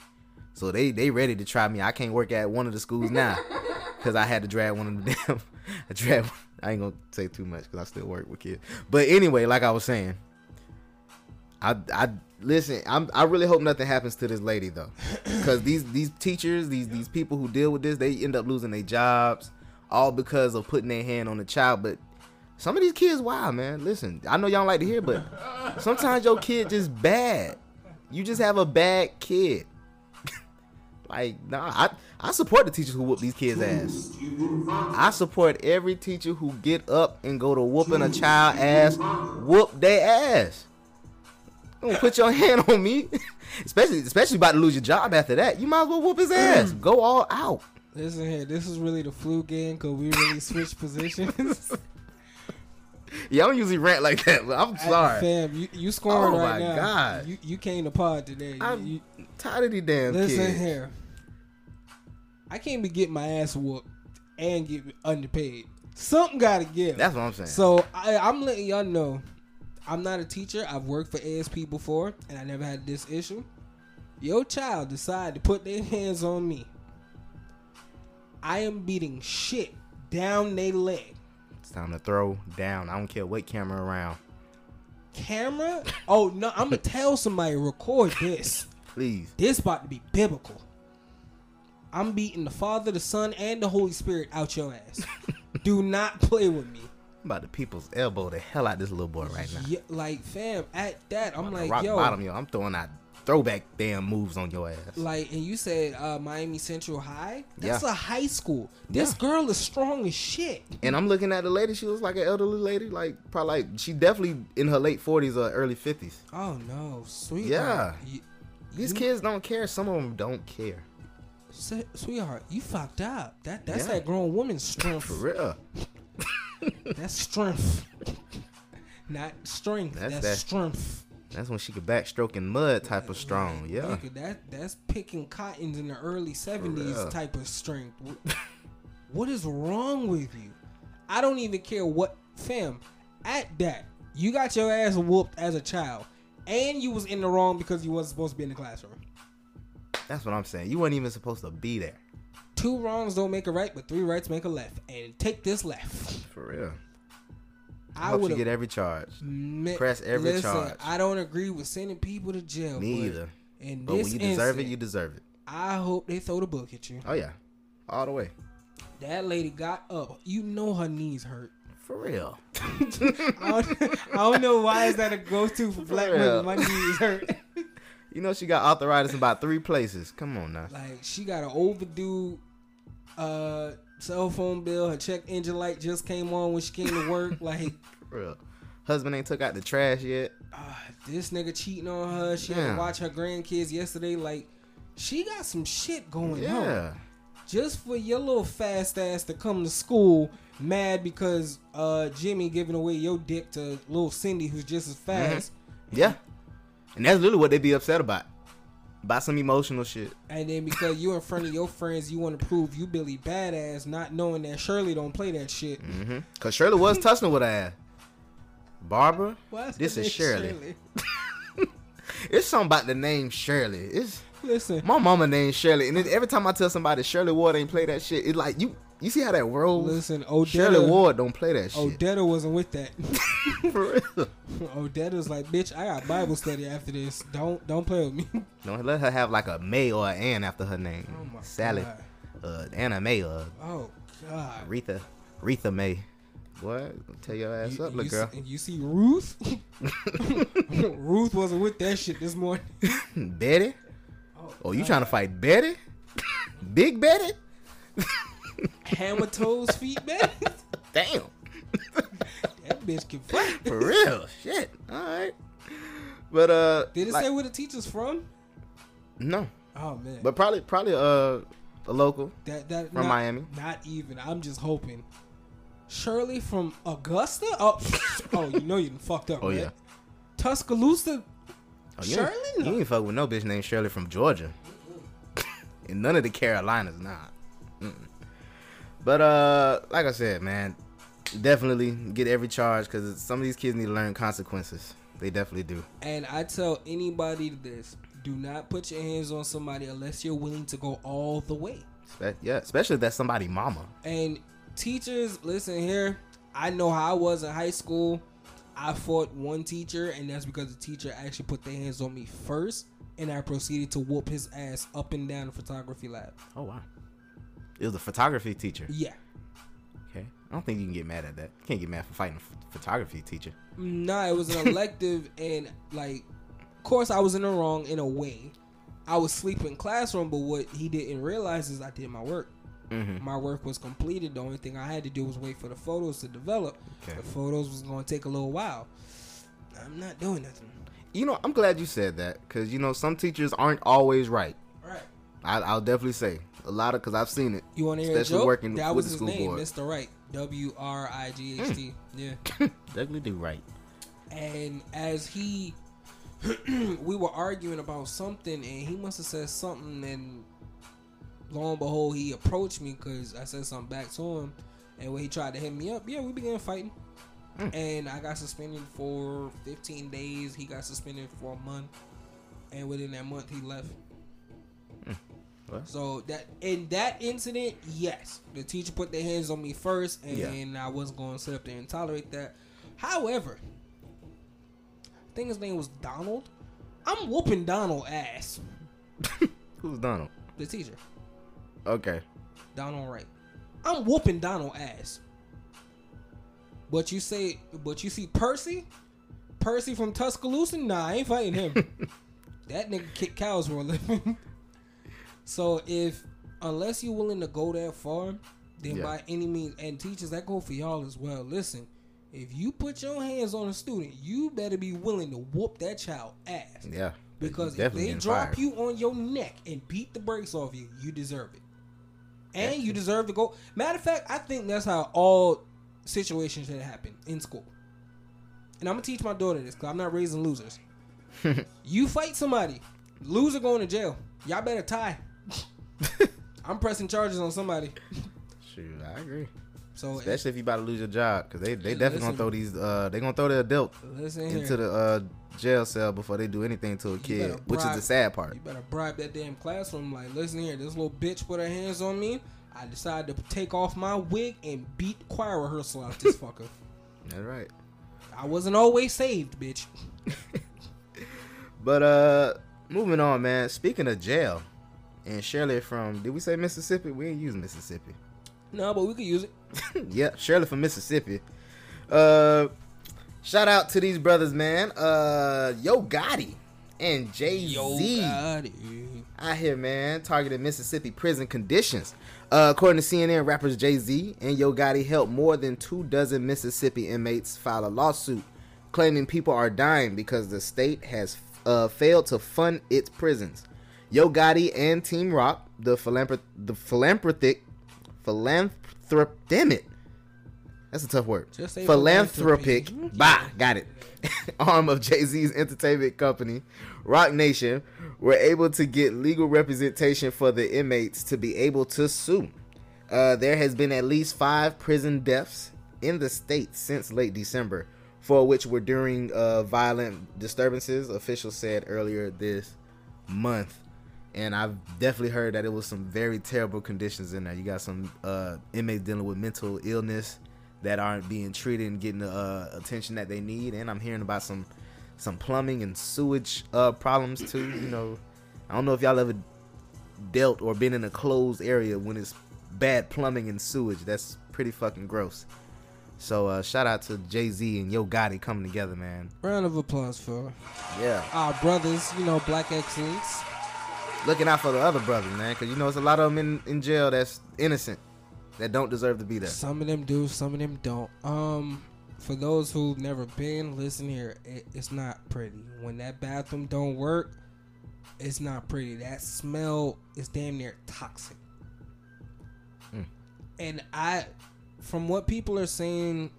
so they they ready to try me. I can't work at one of the schools now because I had to drag one of the damn. I drag. I ain't gonna say too much because I still work with kids. But anyway, like I was saying, I I listen. I'm I really hope nothing happens to this lady though, because these these teachers, these these people who deal with this, they end up losing their jobs all because of putting their hand on the child. But some of these kids, wow, man. Listen, I know y'all like to hear, but sometimes your kid just bad. You just have a bad kid. like, nah, I I support the teachers who whoop these kids' ass. I support every teacher who get up and go to whooping a child ass, whoop their ass. Don't put your hand on me, especially especially about to lose your job after that. You might as well whoop his ass. Mm. Go all out. Listen here, this is really the flu game because we really switched positions. Yeah, I don't usually rant like that, but I'm sorry. fam. You you scoring Oh right my now. God. you you came to pod today. You- I'm you, tired of these damn listen kids. here. I can't be getting my ass whooped and get underpaid. Something gotta give. That's what I'm saying. So I, I'm letting y'all know, I'm not a teacher. I've worked for ASP before, and I never had this issue. Your child decide to put their hands on me. I am beating shit down their leg. It's time to throw down. I don't care what camera around. Camera? Oh no! I'm gonna tell somebody record this. Please. This about to be biblical. I'm beating the Father, the Son, and the Holy Spirit out your ass. Do not play with me. I'm about to people's elbow the hell out this little boy right now. Yeah, like fam, at that, I'm to like, rock yo, bottom, yo. I'm throwing out throwback damn moves on your ass. Like, and you said uh, Miami Central High. That's Yeah. a high school. This Yeah. girl is strong as shit. And I'm looking at the lady. She looks like an elderly lady, like probably like she definitely in her late 40s or early 50s. Oh no, sweetheart. Yeah. You- These you- kids don't care. Some of them don't care. Sweetheart, you fucked up. That that's Yeah. that grown woman's strength. For real. That's strength. Not strength. That's That's, that- strength. That's when she could backstroke in mud type of strong. Yeah. Nigga, that that's picking cottons in the early seventies type of strength. What- what is wrong with you? I don't even care what fam. At that, you got your ass whooped as a child, and you was in the wrong because you wasn't supposed to be in the classroom. That's what I'm saying. You weren't even supposed to be there. Two wrongs don't make a right, but three rights make a left. And take this left. For real. I, I hope would you get every charge. Mi- Press every Listen, charge. I don't agree with sending people to jail. Me but either. In But when you deserve incident, it, you deserve it. I hope they throw the book at you. Oh yeah. All the way. That lady got up. You know her knees hurt. For real. I, don't, I don't know why is that a go-to for black real. women. My knees hurt. You know she got arthritis in about three places. Come on now. Like she got an overdue uh cell phone bill. Her check engine light just came on when she came to work. Like real. Husband ain't took out the trash yet. this nigga cheating on her. She had Yeah. to watch her grandkids yesterday. Like she got some shit going Yeah. on. Yeah. Just for your little fast ass to come to school mad because uh Jimmy giving away your dick to little Cindy who's just as fast. Yeah. And that's really what they be upset about. About some emotional shit. And then because you in front of your friends, you want to prove you Billy badass, not knowing that Shirley don't play that shit. Mm-hmm. Cause Shirley was tussling with her ass. Barbara, Why is this is name Shirley. It's something about the name Shirley. It's Listen, my mama named Shirley, and then every time I tell somebody Shirley Ward ain't play that shit, it's like you you see how that rolls. Listen, Odetta, Shirley Ward don't play that shit. Odetta wasn't with that. For real. Odetta's like, bitch, I got Bible study after this. Don't don't play with me. Don't let her have like a May or an Ann after her name. Oh my Sally, uh, Anna May, or Oh God. Retha, Retha May. What? Tell your ass You, up, little you girl. See, you see Ruth? Ruth wasn't with that shit this morning. Betty? Oh, you trying to fight Betty? Big Betty? Hammer toes, feet, man. Damn. that bitch can fight. For real. Shit. All right. But uh, Did it like- say where the teacher's from? no? Oh man. But probably probably uh a local That that from not, Miami. Not even. I'm just hoping. Shirley from Augusta? Oh, oh, you know you done fucked up. Oh, right? yeah. Tuscaloosa. Oh, you Shirley? Ain't, No. you ain't fuck with no bitch named Shirley from Georgia. and none of the Carolinas, nah. Mm-mm. But uh, like I said, man, definitely get every charge because some of these kids need to learn consequences. They definitely do. And I tell anybody this: do not put your hands on somebody unless you're willing to go all the way. Yeah, especially if that's somebody mama. And teachers, listen here. I know how I was in high school. I fought one teacher, and that's because the teacher actually put their hands on me first, and I proceeded to whoop his ass up and down the photography lab. Oh wow. It was a photography teacher. Yeah. Okay. I don't think you can get mad at that. You can't get mad for fighting a photography teacher. Nah, it was an elective, and like, of course, I was in the wrong in a way. I was sleeping in classroom, but what he didn't realize is I did my work. Mhm. My work was completed. The only thing I had to do was wait for the photos to develop. Okay. The photos was going to take a little while. I'm not doing nothing. You know, I'm glad you said that because you know some teachers aren't always right. I, I'll definitely say a lot of because I've seen it. You want to hear a especially joke? working that with was the his name, board. Mr. Wright. W R I G H T. Hmm. Yeah. Definitely do right. And as he, we were arguing about something, and he must have said something, and lo and behold, he approached me because I said something back to him, and when he tried to hit me up, yeah, we began fighting, hmm. and I got suspended for 15 days. He got suspended for a month, and within that month, he left. What? So that in that incident, yes, the teacher put their hands on me first, and Yeah. I wasn't going to sit up there and tolerate that. However, I think his name was Donald. I'm whooping Donald ass. Who's Donald? The teacher, Okay. Donald Wright. I'm whooping Donald ass. But you say, but you see Percy, Percy from Tuscaloosa. Nah, I ain't fighting him. That nigga kick cows for a living. so if unless you're willing to go that far, then Yeah. by any means, and teachers that go for y'all as well. Listen, if you put your hands on a student, you better be willing to whoop that child ass. Yeah. Because if they drop fired. you on your neck and beat the brakes off you, you deserve it. And you deserve to go. Matter of fact, I think that's how all situations should happen in school. And I'm gonna teach my daughter this because I'm not raising losers. you fight somebody, loser going to jail. Y'all better tie. I'm pressing charges on somebody. Shoot, I agree. So Especially if you about to lose your job, because they they definitely Listen. gonna throw these. Uh, they gonna throw the adult into here. the uh, jail cell before they do anything to a kid, better which is the sad part. You better bribe that damn classroom. Like, listen here, this little bitch put her hands on me. I decided to take off my wig and beat choir rehearsal out this fucker. That's right. I wasn't always saved, bitch. But uh, moving on, man. Speaking of jail, and Shirley from did we say Mississippi? We ain't use Mississippi. No, but we could use it. yeah, Shirley from Mississippi. Uh, shout out to these brothers, man. Uh, Yo Gotti and Jay Z. Out here, man, targeted Mississippi prison conditions. Uh, according to CNN, rappers Jay Z and Yo Gotti helped more than two dozen Mississippi inmates file a lawsuit claiming people are dying because the state has uh, failed to fund its prisons. Yo Gotti and Team Roc, the philanthrop- the philanthropic philanthrop damn it. That's a tough word. Philanthropic, philanthropy. bah, got it. Arm of Jay Z's entertainment company, Roc Nation, were able to get legal representation for the inmates to be able to sue. Uh, there has been at least five prison deaths in the state since late December, for which were during uh, violent disturbances. Officials said earlier this month, and I've definitely heard that it was some very terrible conditions in there. You got some uh, inmates dealing with mental illness that aren't being treated and getting the uh, attention that they need, and I'm hearing about some some plumbing and sewage uh, problems too. You know, I don't know if y'all ever dealt or been in a closed area when it's bad plumbing and sewage. That's pretty fucking gross. So uh, shout out to Jay Z and Yo Gotti coming together, man. Round of applause for Yeah, our brothers, you know, black excellence. Looking out for the other brothers, man, because you know it's a lot of them in, in jail that's innocent, that don't deserve to be there. Some of them do, some of them don't. Um, for those who've never been, listen here, it, it's not pretty. When that bathroom don't work, it's not pretty. That smell is damn near toxic. Mm. And I, from what people are saying,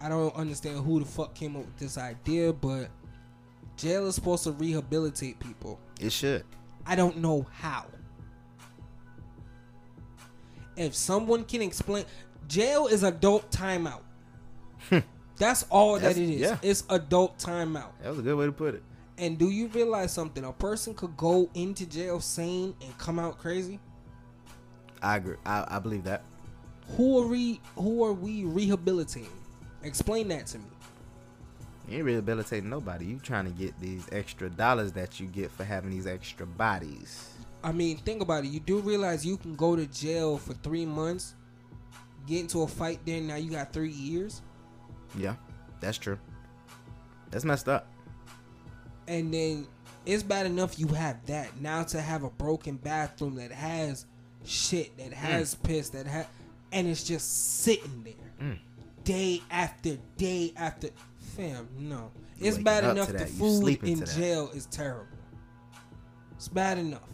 I don't understand who the fuck came up with this idea, but jail is supposed to rehabilitate people. It should. I don't know how. If someone can explain, jail is adult timeout. Hmm. That's all That's- that it is. yeah. It's adult timeout. That was a good way to put it. And do you realize something? A person could go into jail sane and come out crazy. I agree. I, I believe that. Who are we? Who are we rehabilitating? Explain that to me. You ain't rehabilitating nobody. You trying to get these extra dollars that you get for having these extra bodies. I mean, think about it. You do realize you can go to jail for three months, get into a fight, then now you got three years. Yeah, that's true. That's messed up. and then it's bad enough you have that. Now to have a broken bathroom that has shit, that has piss, that has, and it's just sitting there Mm. day after day after. Fam, no, it's bad enough the. Food in jail is terrible. It's bad enough.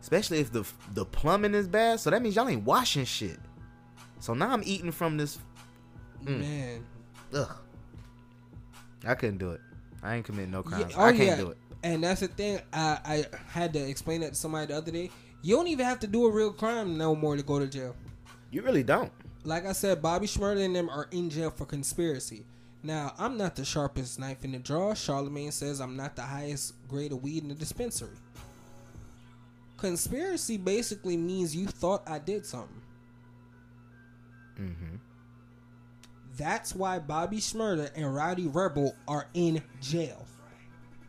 Especially if the the plumbing is bad. So that means y'all ain't washing shit. So now I'm eating from this. Mm. Man, Ugh. I couldn't do it. I ain't committing no Yeah, crimes. oh I can't yeah. do it. And that's the thing. I, I had to explain that to somebody the other day. You don't even have to do a real crime no more to go to jail. You really don't. Like I said, Bobby Shmurda and them are in jail for conspiracy. Now, I'm not the sharpest knife in the drawer. Charlemagne says I'm not the highest grade of weed in the dispensary. Conspiracy basically means you thought I did something. Mm-hmm. That's why Bobby Shmurda and Rowdy Rebel are in jail.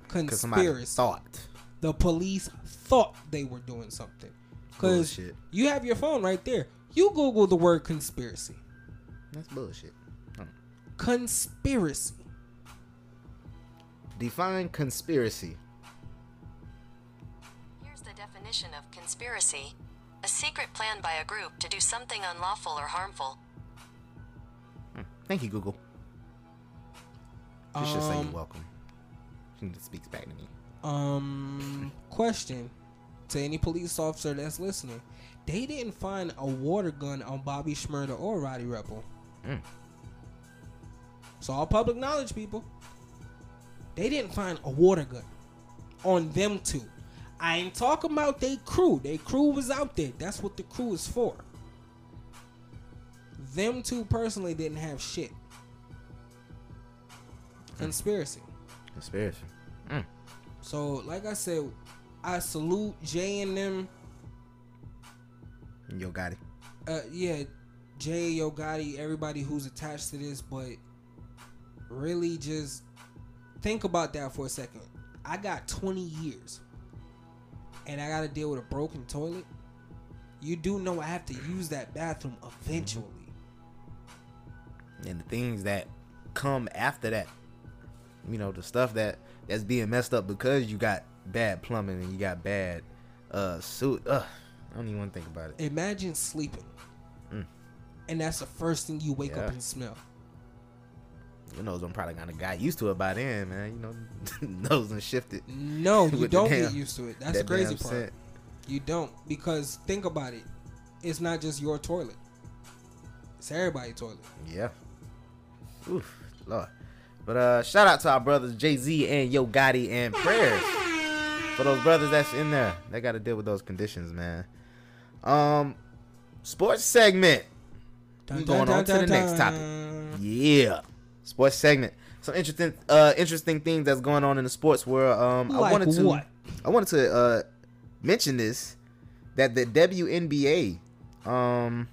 Conspiracy. thought. The police thought they were doing something. Because you have your phone right there. You Google the word conspiracy. That's bullshit. Huh. Conspiracy. Define conspiracy. Here's the definition of conspiracy a secret plan by a group to do something unlawful or harmful. Thank you, Google. She should say Um, you're welcome. She just speaks back to me. Um, question to any police officer that's listening: They didn't find a water gun on Bobby Shmurda or Rowdy Rebel. Mm. It's all public knowledge, people. They didn't find a water gun on them two. I ain't talking about they crew. They crew was out there. That's what the crew is for. Them two personally didn't have shit. Conspiracy. Conspiracy. Mm. So, like I said, I salute Jay and them. Yo, got it. Uh, yeah, Jay, Yo Gotti, everybody who's attached to this, but really just think about that for a second. I got 20 years and I got to deal with a broken toilet. You do know I have to use that bathroom eventually. and the things that come after that. You know, the stuff that that's being messed up because you got bad plumbing and you got bad uh suit. Ugh, I don't even want to think about it. Imagine sleeping. Mm. And that's the first thing you wake Yeah. up and smell. You know, I'm probably kind of got used to it by then, man. You know, nose and shifted. No, you don't get used to it. That's the crazy part. scent. You don't because think about it. It's not just your toilet. It's everybody's toilet. Yeah. Oof, Lord. But uh, shout out to our brothers Jay Z and Yo Gotti and prayers for those brothers that's in there. They got to deal with those conditions, man. Um, sports segment. We Dun, going dun, on to dun, the next topic. Yeah, sports segment. Some interesting, uh, interesting things that's going on in the sports world. Um, I wanted to, what? I wanted to uh mention this that the WNBA, um,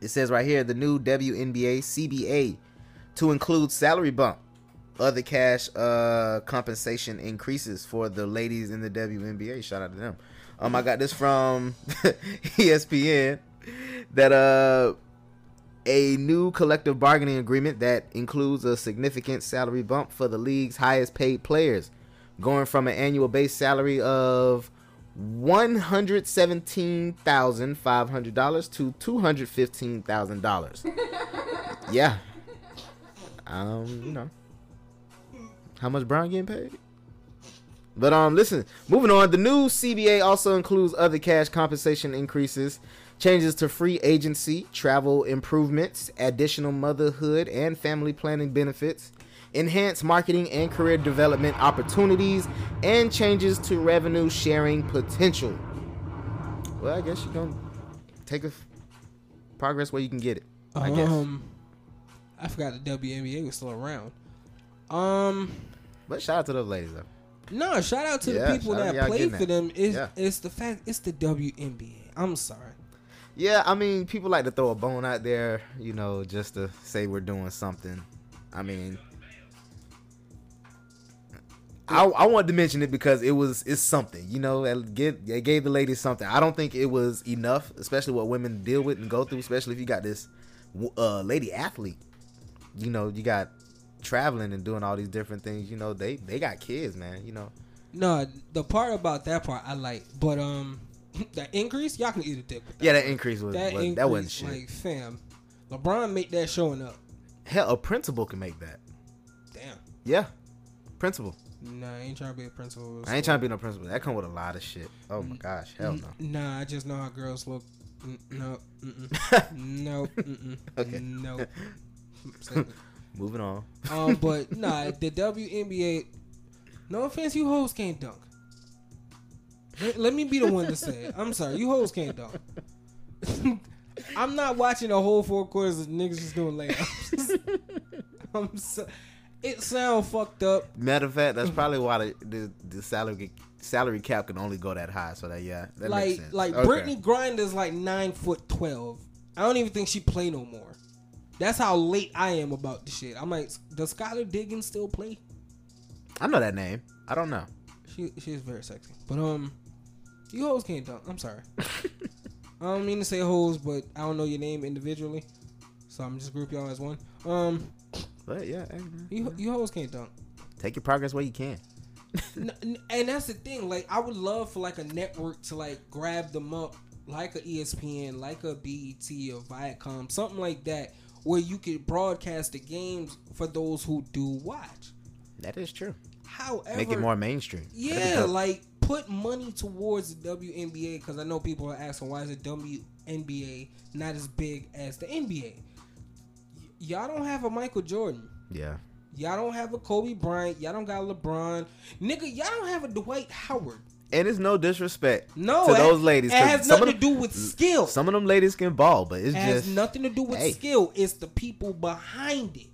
it says right here the new WNBA CBA to include salary bump, other cash uh compensation increases for the ladies in the WNBA. Shout out to them. Um, I got this from ESPN that uh a new collective bargaining agreement that includes a significant salary bump for the league's highest paid players, going from an annual base salary of one hundred seventeen thousand five hundred dollars to two hundred fifteen thousand dollars. Yeah. Um, you know, how much Brown getting paid? But um, listen, moving on. The new CBA also includes other cash compensation increases, changes to free agency, travel improvements, additional motherhood and family planning benefits, enhanced marketing and career development opportunities, and changes to revenue sharing potential. Well, I guess you're gonna take a progress where you can get it. I guess. Um, I forgot the WNBA was still around. Um, but shout out to those ladies though. No, shout out to Yeah, the people that y'all play for that. them. It's Yeah. it's the fact it's the WNBA. I'm sorry. Yeah, I mean, people like to throw a bone out there, you know, just to say we're doing something. I mean, I, I wanted to mention it because it was it's something, you know. It gave, it gave the ladies something. I don't think it was enough, especially what women deal with and go through. Especially if you got this uh, lady athlete, you know, you got traveling and doing all these different things. You know, they they got kids, man. You know, No, the part about that part I like, but um, that increase y'all can eat a dick. With that Yeah, that increase was- that was- that increase, wasn't shit. Like fam, LeBron made that showing up. hell, a principal can make that. Damn. Yeah, principal. Nah, I ain't trying to be a principal. I ain't trying to be no principal. That come with a lot of shit. Oh my gosh, hell no. Nah, I just know how girls look. No, mm-mm. no, mm-mm. Okay. no. Moving on. Um, but nah, the WNBA. No offense, you hoes can't dunk. Let, let me be the one to say it. I'm sorry, you hoes can't dunk. I'm not watching the whole four quarters of niggas just doing layups. I'm so, it sound fucked up. Matter of fact, that's probably why the, the, the salary salary cap can only go that high. So that yeah, that like makes sense. like Okay. Brittney Griner's like nine foot twelve. I don't even think she play no more. That's how late I am about the shit. I'm like, does Skylar Diggins still play? I know that name. I don't know. She she's very sexy. But um you hoes can't dunk. I'm sorry. I don't mean to say hoes, but I don't know your name individually. So I'm just group y'all as one. Um But yeah, hey, man. you you hoes can't dunk. Take your progress where you can. And that's the thing. Like, I would love for like a network to like grab them up, like a ESPN, like a BET or Viacom, something like that, where you could broadcast the games for those who do watch. That is true. However, Make it more mainstream. Yeah, like put money towards the WNBA because I know people are asking why is the WNBA not as big as the NBA? Y- y'all don't have a Michael Jordan. yeah. Y'all don't have a Kobe Bryant. Y'all don't got LeBron. Nigga, y'all don't have a Dwight Howard. And it's no disrespect No, to it- those ladies. it has nothing to do with skill. Some of them ladies can ball, but it's It has just nothing to do with hey. skill. It's the people behind it.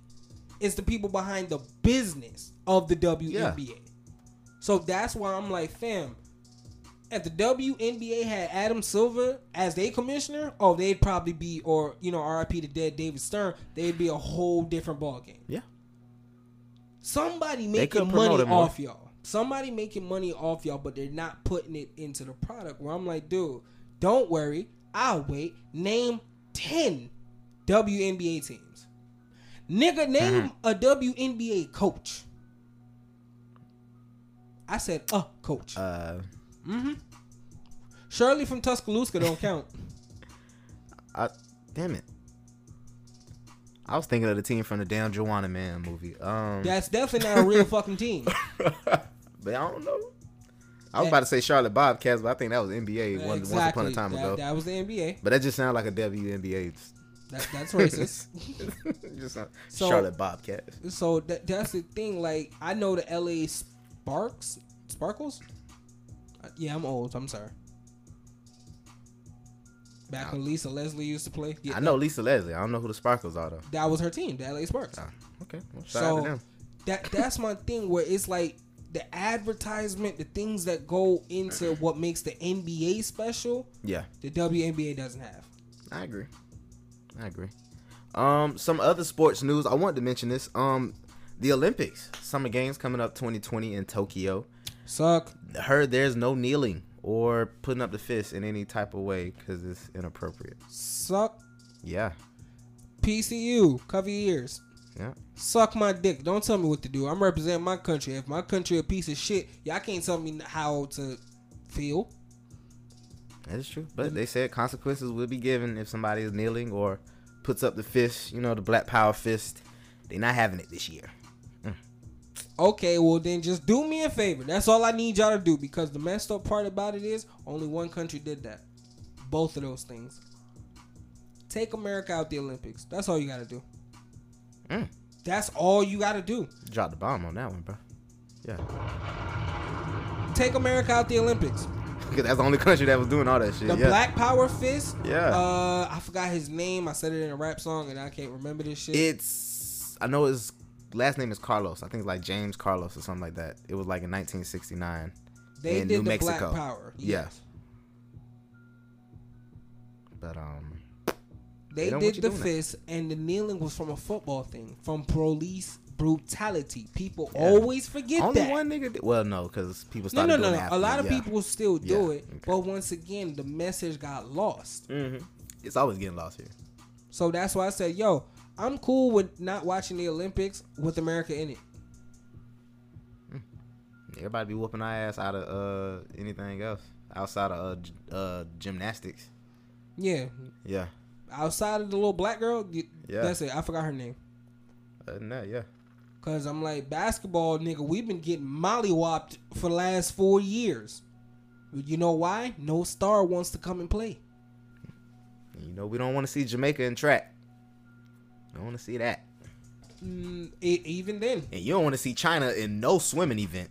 It's the people behind the business of the WNBA. So that's why I'm like, fam. If the WNBA had Adam Silver as their commissioner, oh, they'd probably be, or you know, RIP to dead David Stern, they'd be a whole different ballgame. Yeah. Somebody making money off y'all. Somebody making money off y'all, but they're not putting it into the product. Where I'm like, dude, don't worry, I'll wait. Name ten WNBA teams. Nigga, name Mm-hmm. a WNBA coach. I said a coach. Uh, mm-hmm. Shirley from Tuscaloosa don't count. I damn it. I was thinking of the team from the damn Juwanna Mann movie. Um, That's definitely not a real fucking team. but I don't know. I was Yeah. about to say Charlotte Bobcats, but I think that was NBA one, once upon a time That- ago. That was the NBA. But that just sounded like a WNBA. That, that's racist. So- Charlotte Bobcats. So that, that's the thing. Like I know the LA Sparks, Sparkles. Uh, yeah, I'm old. I'm sorry. Back when Lisa Leslie used to play, yeah, I know Lisa Leslie. I don't know who the Sparkles are though. that was her team, the LA Sparks. Okay, well, shout out to So them. that that's my thing. Where it's like the advertisement, the things that go into what makes the NBA special. Yeah. the WNBA doesn't have. I agree. I agree. Um, some other sports news. I wanted to mention this. Um, the Olympics, Summer Games coming up 2020 in Tokyo. Suck. Heard there's no kneeling or putting up the fist in any type of way because it's inappropriate. Suck. Yeah. PCU, cover your ears. Yeah. Suck my dick. Don't tell me what to do. I'm representing my country. If my country a piece of shit, y'all can't tell me how to feel. That is true. But mm. they said consequences will be given if somebody is kneeling or puts up the fist, you know, the black power fist. They're not having it this year. Okay, well then just do me a favor. That's all I need y'all to do because the messed up part about it is only one country did that. Both of those things. Take America out the Olympics. That's all you gotta do. Mm. That's all you gotta do. Drop the bomb on that one, bro. Yeah. Take America out the Olympics. Because that's the only country that was doing all that shit. The yeah. Black Power Fist. Yeah. Uh, I forgot his name. I said it in a rap song, and I can't remember this shit. It's I know his last name is Carlos. I think it's like James Carlos or something like that. It was like in 1969 They in did New the Mexico. Black Power. Yeah. Yes. But um, They don't did the doing that. fist, and the kneeling was from a football thing, from police brutality. People Yeah. always forget only that. one nigga did. Well, no, because people no, started no, no, doing no. it A lot of yeah. people still do Yeah, it, but once again, the message got lost. Mm-hmm. It's always getting lost here. So that's why I said, "Yo, I'm cool with not watching the Olympics with America in it." Everybody be whooping our ass out of uh anything else outside of uh, uh gymnastics. Yeah, Yeah. outside of the little black girl, Yeah. that's it. I forgot her name. Than that, yeah. Cause I'm like basketball, nigga. We've been getting mollywopped for the last four years. You know why? No star wants to come and play. You know we don't want to see Jamaica in track. Don't want to see that. Mm, even then, And you don't want to see China in no swimming event.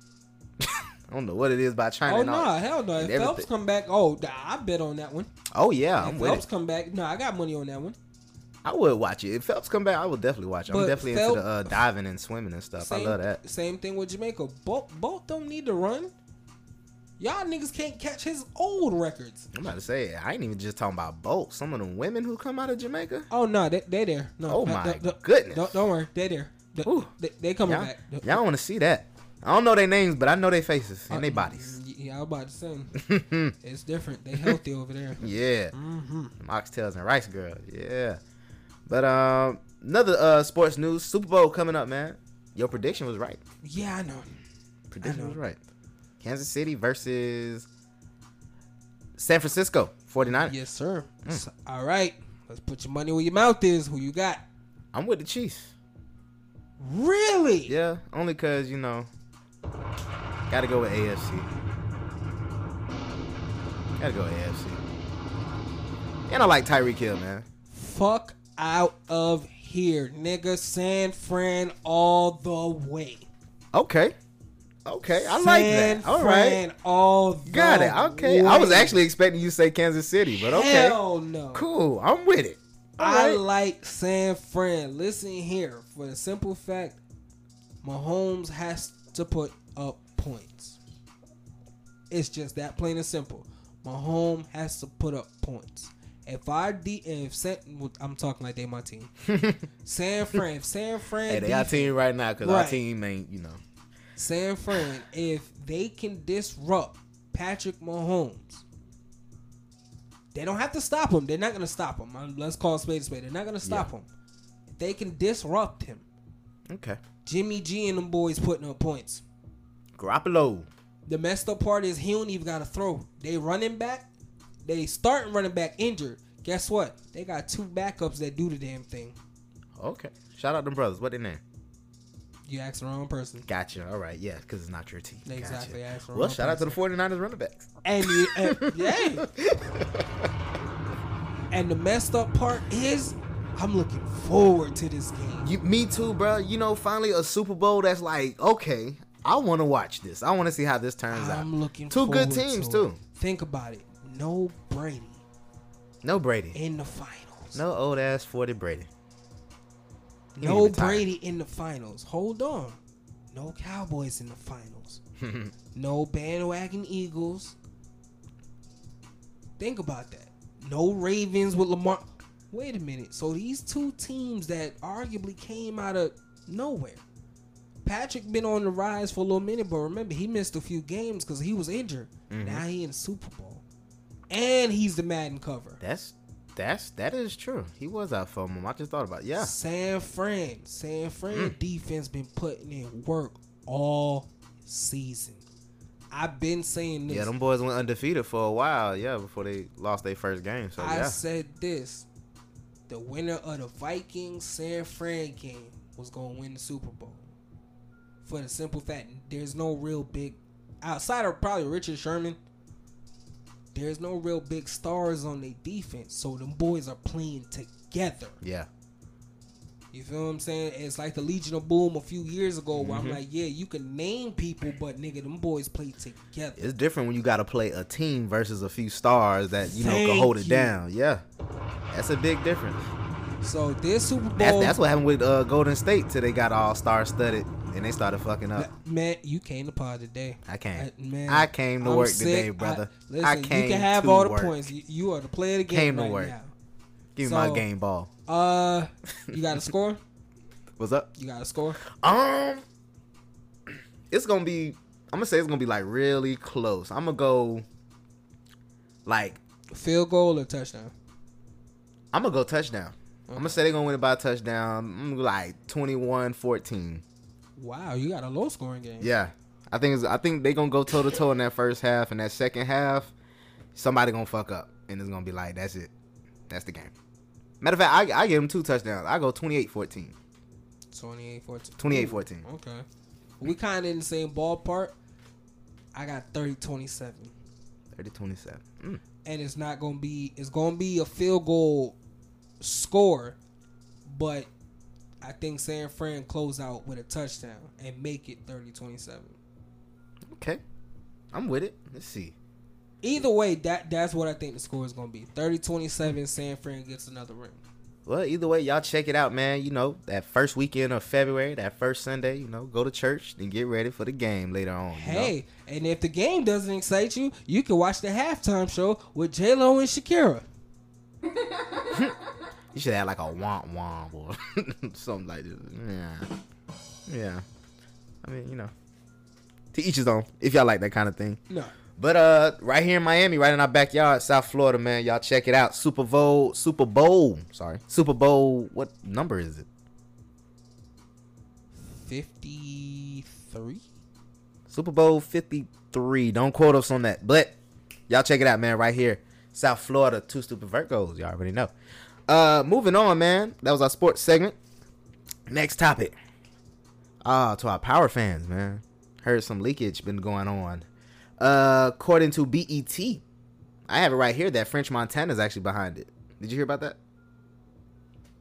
I don't know what it is about China. oh no, nah, hell no. If Phelps come back, oh, I bet on that one. Oh yeah, if I'm Phelps come back, no, I got money on that one. I would watch it. If Phelps come back, I would definitely watch it. I'm definitely Phelps- into the uh, diving and swimming and stuff. Same, I love that. Same thing with Jamaica. Both both don't need to run. Y'all niggas can't catch his old records. I'm about to say, I ain't even just talking about boats. Some of the women who come out of Jamaica. Oh no, they they there. No, Oh my no, no, goodness. Don't, don't worry, they there. They, they, they coming y'all, back. Y'all don't want to see that. I don't know their names, but I know their faces and Uh, their bodies. Yeah, I was about to say. it's different. They healthy over there. Yeah. Mm-hmm. Oxtails and rice girls. Yeah. But um, another uh sports news: Super Bowl coming up, man. Your prediction was right. Yeah, I know. Prediction know. was right. Kansas City versus San Francisco 49ers. Yes, sir. Mm. All right. Let's put your money where your mouth is. Who you got? I'm with the Chiefs. Really? Yeah, only because, you know, got to go with AFC. Got to go with AFC. And I like Tyreek Hill, man. Fuck out of here, nigga. San Fran all the way. Okay. Okay, I like that. All right. Fran all Got it. Okay. I was actually expecting you to say Kansas City, but okay. Hell no. Cool. I'm with it. All I right. like San Fran. Listen here, for the simple fact, Mahomes has to put up points. It's just that plain and simple. Mahomes has to put up points. If I de- if San, I'm talking like they my team. San Fran, if San Fran, Hey, they our team right now because our team ain't, you know. San Fran, if they can disrupt Patrick Mahomes, they don't have to stop him. They're not going to stop him. Um, Let's call a spade a spade. They're not going to stop him. If they can disrupt him, Okay. Jimmy G and them boys putting up points. Garoppolo. The messed up part is he don't even got to throw. They running back, they starting running back injured. Guess what? They got two backups that do the damn thing. Okay. Shout out them brothers. What their name? You asked the wrong person. Gotcha. All right. Yeah, because it's not your team. Exactly, Gotcha. Well, shout out to the 49ers running backs. And, and yeah. And the messed up part is, I'm looking forward to this game. You, me too, bro. You know, finally a Super Bowl that's like, okay, I want to watch this. I want to see how this turns out. I'm looking Two good teams to too. Think about it. No Brady No Brady. in the finals. No old ass 40 Brady. No. Brady in the finals. Hold on. No Cowboys in the finals. no bandwagon Eagles. Think about that. No Ravens with Lamar. Wait a minute. So these two teams that arguably came out of nowhere. Patrick been on the rise for a little minute, but remember he missed a few games because he was injured. Mhm. Now he in the Super Bowl, and he's the Madden cover. That's that's that is true. He was out for him. I just thought about it. yeah. San Fran, San Fran Mm. defense been putting in work all season. I've been saying this. Yeah, them boys went undefeated for a while. Yeah, before they lost their first game. So I yeah, said this: the winner of the Vikings San Fran game was going to win the Super Bowl. For the simple fact, there's no real big outside of probably Richard Sherman. There's no real big stars on their defense, so them boys are playing together. yeah. You feel what I'm saying? It's like the Legion of Boom a few years ago, where Mhm. I'm like, yeah, you can name people, but nigga, them boys play together. It's different when you got to play a team versus a few stars that you know can hold it you. down. Yeah, that's a big difference. So this Super Bowl, That's, that's what happened with uh, Golden State till they got all star studded and they started fucking up. man, you came to pod today. I came. I, man, I came to I'm work sick. today, brother. I, listen, I you can have all the work. points. You, you are the player of the game Came to right work. now. Give me my game ball. Uh, you got a score? What's up? You got a score? Um, it's gonna be. I'm gonna say it's gonna be like really close. I'm gonna go like Field goal or touchdown? I'm gonna go touchdown. I'm gonna say they're gonna win it by a touchdown. I'm like 21-14. Wow, you got a low scoring game. Yeah, I think it's, I think they're gonna go toe to toe in that first half, and that second half, somebody gonna fuck up, and it's gonna be like that's it, that's the game. Matter of fact, I, I give them two touchdowns. I go 28-14. 28 14. 28-14. Okay. We kind of in the same ballpark. I got 30 27. 30-27. Mm. And it's not going to be, it's going to be a field goal score, but I think San Fran close out with a touchdown and make it 30 27. Okay, I'm with it. Let's see. Either way, that that's what I think the score is going to be 30 27. San Fran gets another ring. Well, either way, y'all check it out, man. You know, that first weekend of February, that first Sunday, you know, go to church and get ready for the game later on. you know? Hey, and if the game doesn't excite you, you can watch the halftime show with J Lo and Shakira. You should have like a womp womp or something like this. Yeah. Yeah. I mean, you know. To each his own. If y'all like that kind of thing. No. But uh right here in Miami, right in our backyard, South Florida, man, y'all check it out. Super Bowl, Super Bowl, sorry. Super Bowl, what number is it? 53? Super Bowl 53. Don't quote us on that. But y'all check it out, man, right here. South Florida, two stupid Virgos. Y'all already know. Uh moving on, man. That was our sports segment. Next topic. Ah, to our power fans, man. Heard some leakage been going on. Uh according to BET, I have it right here that French Montana is actually behind it. Did you hear about that?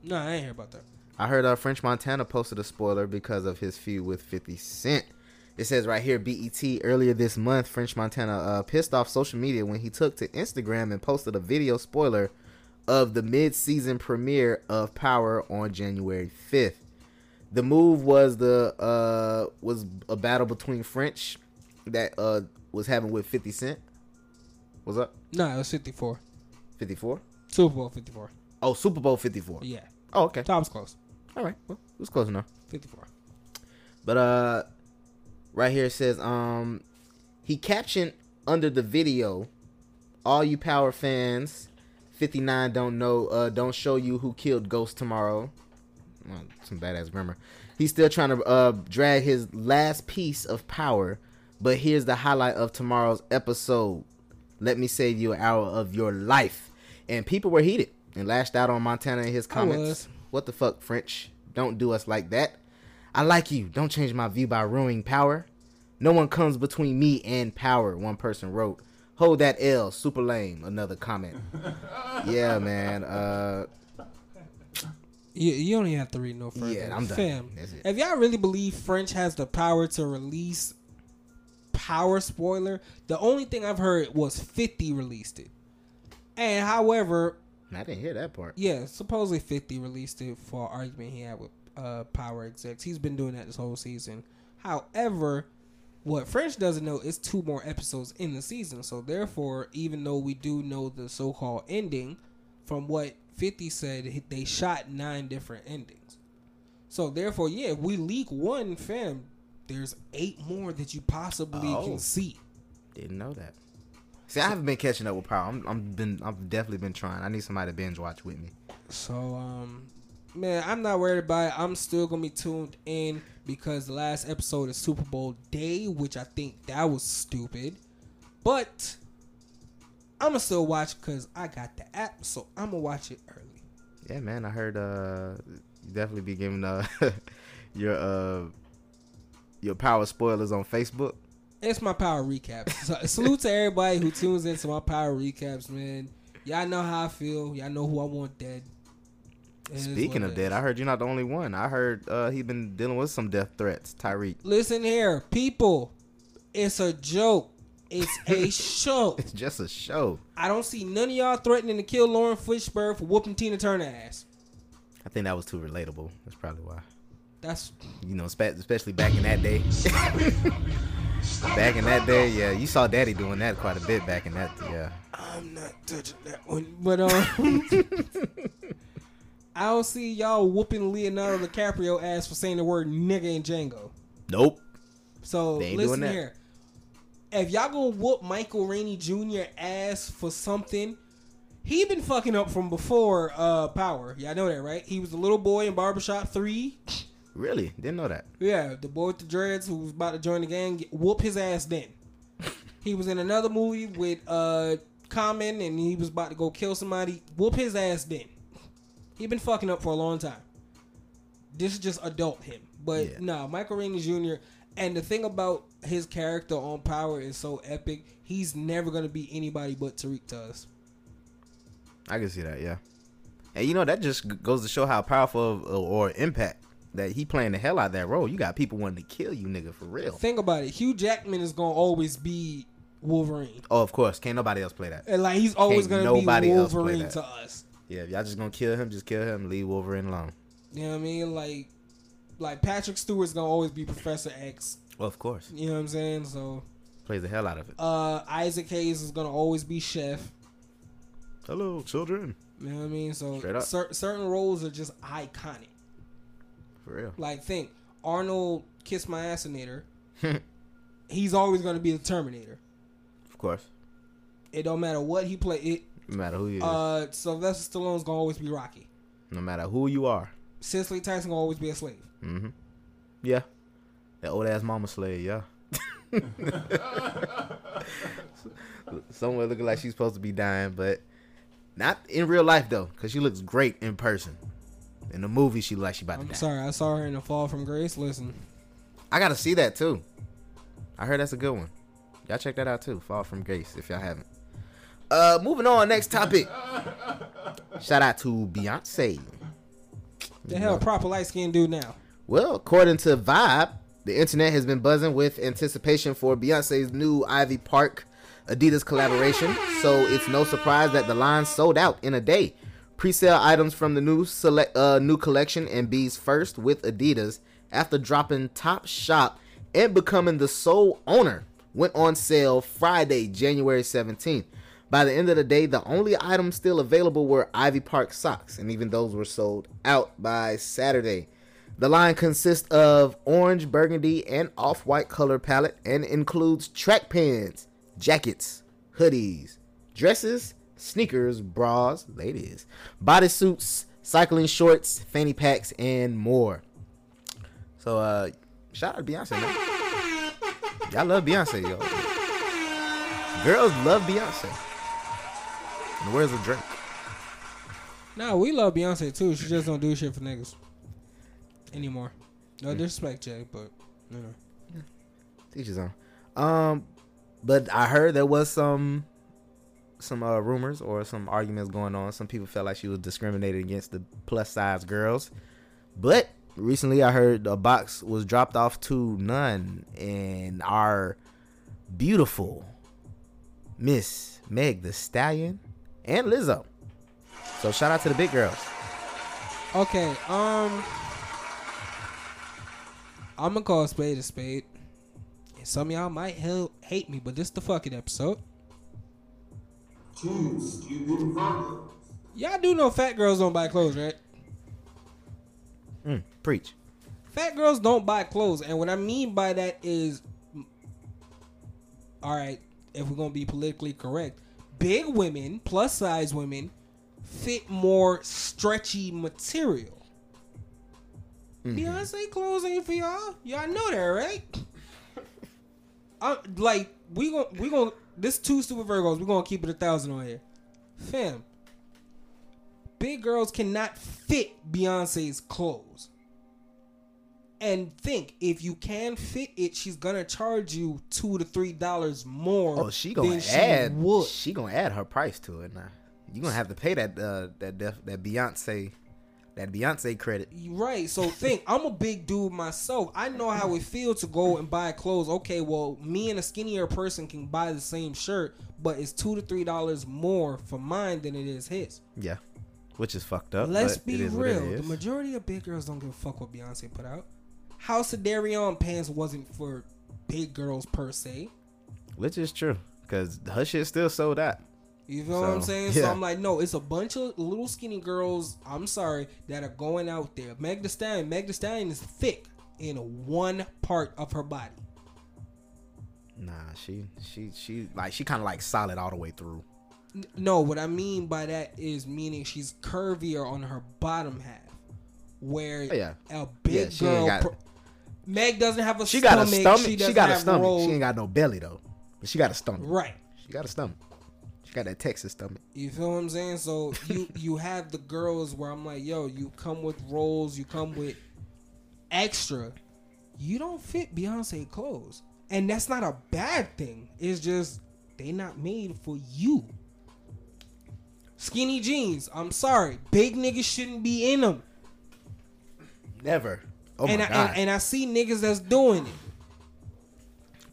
No, I ain't hear about that. I heard uh, French Montana posted a spoiler because of his feud with 50 Cent. It says right here, BET, earlier this month, French Montana uh, pissed off social media when he took to Instagram and posted a video spoiler of the mid-season premiere of Power on January 5th. The move was the uh, was a battle between French that uh, was having with 50 Cent. What's up? No, it was 54. 54? Super Bowl 54. Oh, Super Bowl 54. Yeah. Oh, okay. Top's close. All right. Well, it was close enough. 54. But uh right here it says um he captioned under the video all you power fans 59 don't know uh don't show you who killed Ghost tomorrow. Well, some badass grammar. He's still trying to uh drag his last piece of power, but here's the highlight of tomorrow's episode. Let me save you an hour of your life. And people were heated and lashed out on Montana in his comments. What the fuck, French? Don't do us like that. I like you. Don't change my view by ruining power. No one comes between me and power, one person wrote. Hold that L, super lame, another comment. yeah, man. Uh You, you don't even have to read no further. Yeah, I'm done. Fam, if y'all really believe French has the power to release power spoiler, the only thing I've heard was 50 released it. And however, I didn't hear that part. yeah, supposedly 50 released it for argument he had with uh, power execs. He's been doing that this whole season. However, what French doesn't know is two more episodes in the season. So therefore, even though we do know the so-called ending, from what 50 said, they shot nine different endings. So therefore, yeah, if we leak one, fam, there's eight more that you possibly Oh. can see. Didn't know that. See, I haven't been catching up with Power. I'm, I'm been, I've definitely been trying. I need somebody to binge watch with me. So, um, man, I'm not worried about it. I'm still gonna be tuned in because the last episode is Super Bowl day, which I think that was stupid. But I'm gonna still watch because I got the app, so I'm gonna watch it early. Yeah, man. I heard uh, you definitely be giving uh, your uh, your Power spoilers on Facebook. It's my power recap. So, salute to everybody who tunes into my power recaps, man. Y'all know how I feel. Y'all know who I want dead. It Speaking of dead, I heard you're not the only one. I heard uh, he been dealing with some death threats. Tariq. Listen here, people. It's a joke. It's a show. It's just a show. I don't see none of y'all threatening to kill Laurence Fishburne for whooping Tina Turner ass. I think that was too relatable. That's probably why. That's You know, spe- especially back in that day. back in that day, yeah, you saw Daddy doing that quite a bit back in that. Yeah. I'm not touching that one. But um I don't see y'all whooping Leonardo DiCaprio ass for saying the word nigga in Django. Nope. So listen here. If y'all gonna whoop Michael Rainey Jr. ass for something, he been fucking up from before uh Power. Y'all know that, right? He was a little boy in Barbershop 3. Really? Didn't know that. Yeah, the boy with the dreads who was about to join the gang, whoop his ass then. he was in another movie with uh Common and he was about to go kill somebody, whoop his ass then. He been fucking up for a long time. This is just adult him. But nah, Michael Rainey Jr. And the thing about his character on Power is so epic. He's never gonna be anybody but Tariq to us. I can see that. Yeah. And you know that just goes to show how powerful of, uh, or impact that he playing the hell out of that role. You got people wanting to kill you, nigga, for real. Think about it. Hugh Jackman is gonna always be Wolverine. Oh, of course. Can't nobody else play that. And like he's always Can't gonna be nobody else play Wolverine that. to us. Yeah, if y'all just gonna kill him, just kill him. Leave Wolverine alone. You know what I mean? Like, like Patrick Stewart's gonna always be Professor X. Well, of course. You know what I'm saying? So, Plays the hell out of it. uh, Isaac Hayes is gonna always be Chef. Hello, children. You know what I mean? So, Straight up. cer- certain roles are just iconic. For real. Like, think Arnold Kiss My Assassinator. he's always gonna be the Terminator. Of course. It don't matter what he play. It. No matter who you is. Uh, Sylvester Stallone's gonna always be Rocky. no matter who you are. Cicely Tyson gonna always be a slave. Mm-hmm. Yeah. That old ass mama slave, yeah. Somewhere looking like she's supposed to be dying, but not in real life though, because she looks great in person. In the movie, she like she about to I'm die. sorry, I saw her in the Fall from Grace. Listen, I gotta see that too. I heard that's a good one. Y'all check that out too. Fall from Grace if y'all haven't. Uh, moving on. Next topic. Shout out to Beyonce. the hell proper light skin dude now. Well, according to Vibe, the internet has been buzzing with anticipation for Beyonce's new Ivy Park Adidas collaboration, so it's no surprise that the line sold out in a day. Pre-sale items from the new select uh, new collection and B's first with Adidas after dropping Topshop and becoming the sole owner went on sale Friday, January 17th. By the end of the day, the only items still available were Ivy Park socks, and even those were sold out by Saturday. The line consists of orange, burgundy, and off-white color palette and includes track pants, jackets, hoodies, dresses, sneakers, bras, ladies, bodysuits, cycling shorts, fanny packs, and more. So uh shout out to Beyonce, man. Y'all love Beyonce, yo. Girls love Beyonce. And where's the Drake? Nah, we love Beyonce too. She just don't do shit for niggas anymore. No disrespect, Jay, but you know. Teach his own. Um, but I heard there was some some uh, rumors or some arguments going on. Some people felt like she was discriminated against the plus size girls. But recently, I heard a box was dropped off to none, and our beautiful Miss Meg Thee Stallion and Lizzo. So shout out to the big girls. Okay, um, I'm gonna call a spade a spade. And some of y'all might hell hate me, but this the fucking episode. Y'all do know fat girls don't buy clothes, right? Mm, preach. Fat girls don't buy clothes, and what I mean by that is, all right, if we're gonna be politically correct, big women, plus size women, fit more stretchy material. Mm-hmm. Beyonce clothes ain't for y'all. Y'all know that, right? I'm uh, like we gon' we gon' this two super Virgos. We gonna keep it a thousand on here, fam. Big girls cannot fit Beyonce's clothes. And think if you can fit it, she's gonna charge you two to three dollars more. Oh, she gonna add. She would. She gonna add her price to it now. You gonna have to pay that uh, that def, that Beyonce that Beyonce credit. Right. So think, I'm a big dude myself. I know how it feels to go and buy clothes. Okay, well, me and a skinnier person can buy the same shirt, but it's two to three dollars more for mine than it is his. Yeah, which is fucked up. Let's be it is what it real. The majority of big girls don't give a fuck what Beyonce put out. House of Deréon pants wasn't for big girls per se. Which is true, cause her shit still sold out. You feel what I'm So, saying? So. I'm like, no, it's a bunch of little skinny girls. I'm sorry that are going out there. Meg Thee Stallion, Meg Thee Stallion is thick in one part of her body. Nah, she she she like she kind of like solid all the way through. No, what I mean by that is meaning she's curvier on her bottom half, where Oh, yeah. a big Yeah, girl. got- pro- Meg doesn't have a She stomach. got a stomach. She, She, got a stomach. rolls. She ain't got no belly though, but she got a stomach. Right. She got a stomach. She got that Texas stomach. You feel what I'm saying? So you you have the girls where I'm like, yo, you come with rolls, you come with extra. You don't fit Beyonce clothes, and that's not a bad thing. It's just they not made for you. Skinny jeans. I'm sorry, big niggas shouldn't be in them. Never. Oh and my I, god. And, and I see niggas that's doing it.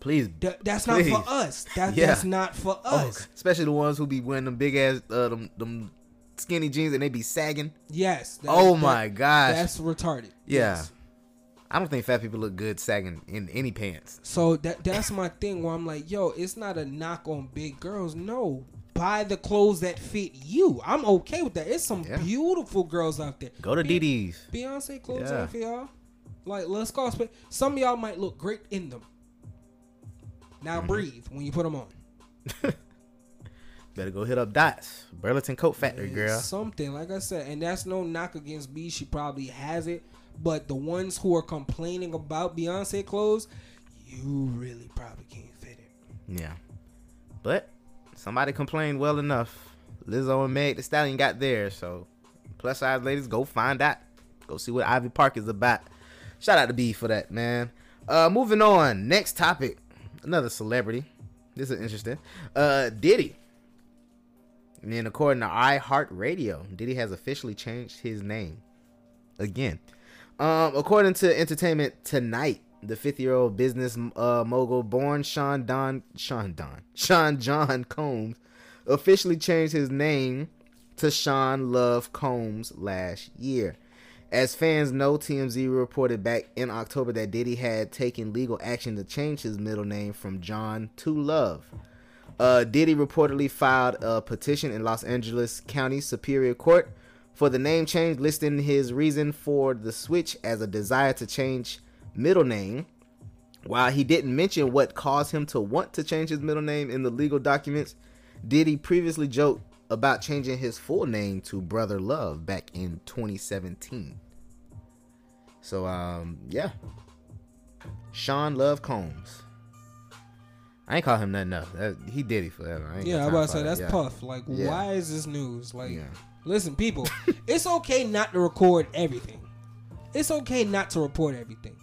Please. Th- that's not for us. That, Yeah. That's not for Oh, us. especially the ones who be wearing them big ass uh, them, them skinny jeans and they be sagging. Yes. that- oh that- my gosh. That's retarded. yeah. Yes. I don't think fat people look good sagging in any pants. So that that's my thing where I'm like, yo, it's not a knock on big girls. No. Buy the clothes that fit you. I'm okay with that. It's some Yeah. beautiful girls out there. Go to Be- DD's. Beyonce clothes Yeah. out for y'all. Like, let's go. Some of y'all might look great in them. Now Mm-hmm. breathe when you put them on. Better go hit up Dots, Burlington Coat Factory, girl. Something like I said, and that's no knock against B. She probably has it, but the ones who are complaining about Beyonce clothes, you really probably can't fit it. Yeah. But somebody complained well enough. Lizzo and Meg Thee Stallion got there, so plus size ladies, go find out. Go see what Ivy Park is about. Shout out to B for that, man. Uh moving on. Next topic. Another celebrity. This is interesting. Uh Diddy. And then according to iHeartRadio, Diddy has officially changed his name. Again. Um, according to Entertainment Tonight, the 50-year-old business uh, mogul born Sean Don Sean Don Sean John Combs officially changed his name to Sean Love Combs last year. As fans know, TMZ reported back in October that Diddy had taken legal action to change his middle name from John to Love. Uh, Diddy reportedly filed a petition in Los Angeles County Superior Court for the name change, listing his reason for the switch as a desire to change middle name. While he didn't mention what caused him to want to change his middle name in the legal documents, Diddy previously joked about changing his full name to Brother Love back in 2017. So, um, yeah. Sean Love Combs. I ain't call him nothing else. That, he did it forever. I Yeah, I'm about to say that's Yeah. puff. Like, Yeah. why is this news? Like, Yeah. listen, people, it's okay not to record everything. It's okay not to report everything.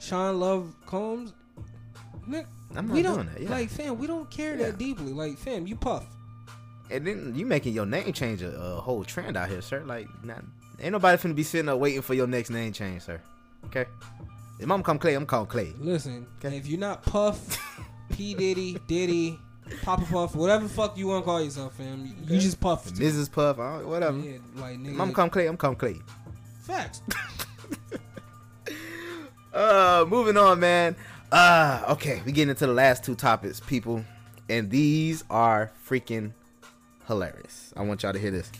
Sean Love Combs, Nick, I'm we not don't doing that, yeah. like, fam. We don't care Yeah. that deeply. Like, fam, you puff. And then you making your name change a, a whole trend out here, sir. Like, not, ain't nobody finna be sitting up waiting for your next name change, sir. Okay? If I'm call Clay, I'm calling Clay. Listen, if you're not Puff, P Diddy, Diddy, Papa Puff, whatever fuck you want to call yourself, fam, you, just Puff. Mrs. Puff, don't- whatever. Yeah, like nigga. I'm calling Clay, I'm calling Clay. Facts. Uh, moving on, man. Uh, okay, we getting into the last two topics, people, and these are freaking hilarious. I want y'all to hear this.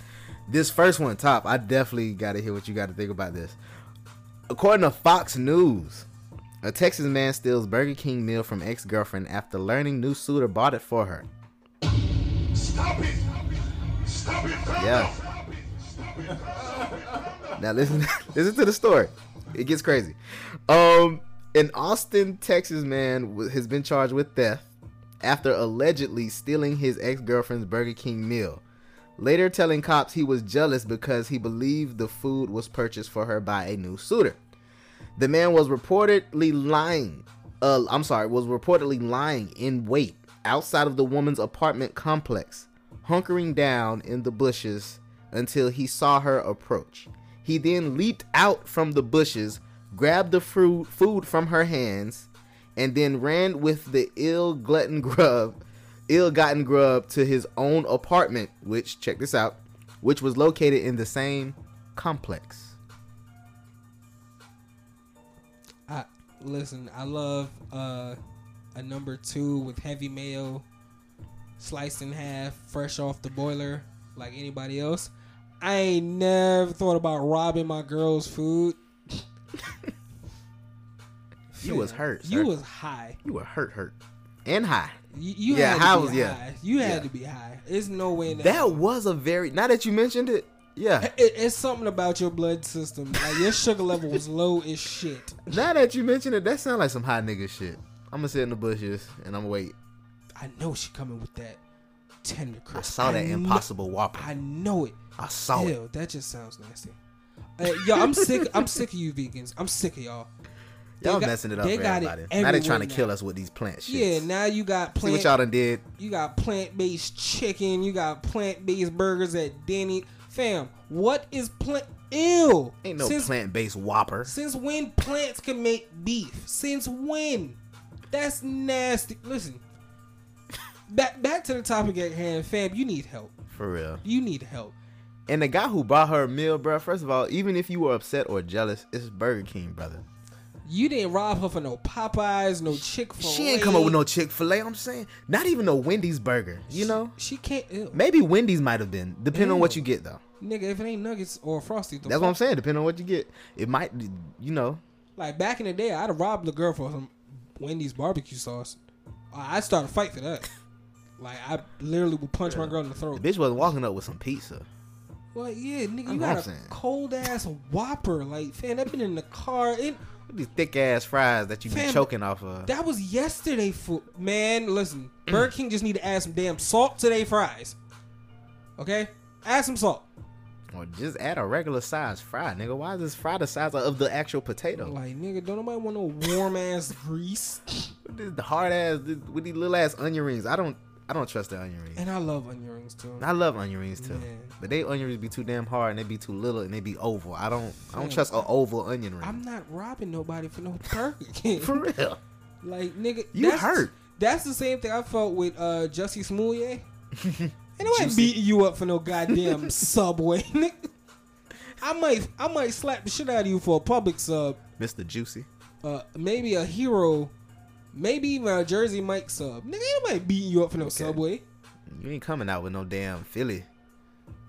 This first one, top. I definitely got to hear what you got to think about this. According to Fox News, a Texas man steals Burger King meal from ex-girlfriend after learning new suitor bought it for her. Stop it! Stop it! Stop it. Yeah. Now listen, listen to the story. It gets crazy. Um, an Austin, Texas man has been charged with theft after allegedly stealing his ex-girlfriend's Burger King meal. Later telling cops he was jealous because he believed the food was purchased for her by a new suitor. The man was reportedly lying. Uh, I'm sorry, was reportedly lying in wait outside of the woman's apartment complex, hunkering down in the bushes until he saw her approach. He then leaped out from the bushes, grabbed the fruit food from her hands, and then ran with the ill glutton grub, ill-gotten grub to his own apartment, which check this out, which was located in the same complex. I listen. I love uh, a number two with heavy mayo, sliced in half, fresh off the boiler, like anybody else. I ain't never thought about robbing my girl's food. You was hurt. You was high. You were hurt, hurt, and high. You, you yeah, had high to be was yeah. high. You had Yeah. to be high. There's no way the That was a very. Now that you mentioned it, yeah. It, it's something about your blood system. Like your sugar level was low as shit. Now that you mentioned it, that sounds like some hot nigga shit. I'm gonna sit in the bushes and I'm gonna wait. I know she coming with that tender crisp. I saw that kn- Impossible Whopper. I know it. I saw it. That just sounds nasty. Uh, yo, I'm sick. I'm sick of you vegans. I'm sick of y'all. Y'all got- messing it up they for got it everybody. now they trying to everywhere kill us with these plant shits. Yeah, now you got plant. See what y'all done did? You got plant based chicken. You got plant based burgers at Denny. Fam, what is plant? Ew. Ain't no Since- plant based Whopper. Since when plants can make beef? Since when? That's nasty. Listen. Back back to the topic at hand, fam. You need help. For real. You need help. And the guy who bought her a meal, bro. First of all, even if you were upset or jealous, it's Burger King, brother. You didn't rob her for no Popeyes, no Chick Fil A. She ain't come up with no Chick Fil A. I'm saying, not even a Wendy's burger. You know, She can't. Ew. maybe Wendy's might have been, depending on what you get though. Nigga, if it ain't nuggets or frosty, the That's what I'm saying. Depending on what you get, it might, you know. Like back in the day, I'd have robbed the girl for some Wendy's barbecue sauce. I- I'd start a fight for that. Like I literally would punch my girl in the The throat. bitch wasn't walking up with some pizza. Well, yeah, nigga, you I'm got a saying. cold ass Whopper. Like, fam, that been in the car. It, These thick ass fries that you be Fam, choking off of. That was yesterday food. Man, listen. Burger King just need to add some damn salt to their fries. Okay? Add some salt. Or just add a regular size fry, nigga. Why is this fry the size of the actual potato? Like, nigga, don't nobody want no warm ass grease. This the hard ass this- with these little ass onion rings. I don't I don't trust the onion rings. And I love onion rings too. I love onion rings too. But they onion rings be too damn hard and they be too little and they be oval. I don't I don't trust an oval onion ring. I'm not robbing nobody for no King. For real. Like, nigga, You that's, hurt. That's the same thing I felt with uh Jussie Smollett. Ain't nobody Juicy. beating you up for no goddamn subway. I might, I might slap the shit out of you for a Publix sub. Mr. Juicy. Uh, maybe a hero, maybe even a Jersey Mike sub. Nigga, ain't nobody beating you up for no subway. You ain't coming out with no damn Philly.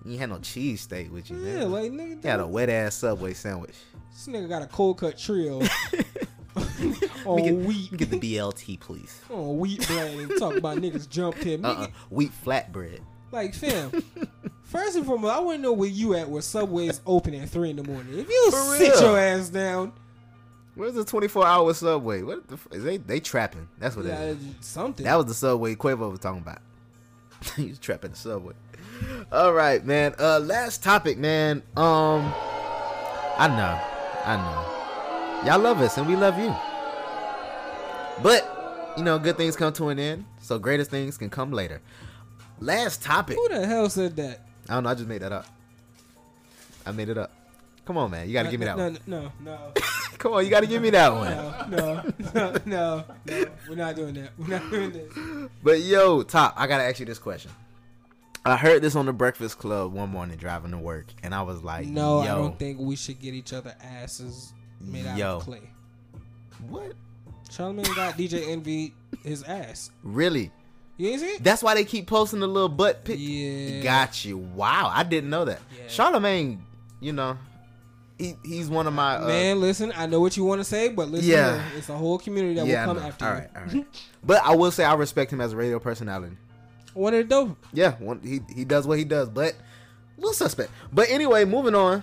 You ain't had no cheese steak with you. Yeah, man. like nigga, You had a wet ass Subway sandwich. this nigga got a cold cut trio on me get, wheat, let get the BLT, please. on wheat bread and talk about niggas jumped him. Uh-uh. Nigga, Uh-uh. Wheat flatbread. Like, fam, first and foremost, I want to know where you at where Subway's open at 3 in the morning. If you For sit real. your ass down, Where's the 24 hour Subway? What the f- is they they trapping? That's what yeah, that is. something. That was the Subway Quavo was talking about. he was trapping the Subway. All right, man. Uh, last topic, man. Um, I know, I know, y'all love us and we love you. But you know, good things come to an end, so greatest things can come later. Last topic. Who the hell said that? I don't know. I just made that up. I made it up. Come on, man. You gotta give me that no, one. No, no, Come on, you gotta give me that one. no, no, no, no. We're not doing that. We're not doing this. But yo, Top, I gotta ask you this question. I heard this on the Breakfast Club one morning driving to work, and I was like, No, yo, I don't think we should get each other asses made out Yo. of clay. What? Charlamagne got DJ Envy his ass. Really? You ain't see it? That's why they keep posting the little butt pic. Yeah. Got you. Wow, I didn't know that. Charlamagne, you know, he he's one of my uh, Man, listen, I know what you want to say, but listen, Yeah. it's a whole community that yeah, will come after all you. right, all right. but I will say I respect him as a radio personality. One of the dope. Yeah, one, he he does what he does, but a little suspect. But anyway, moving on.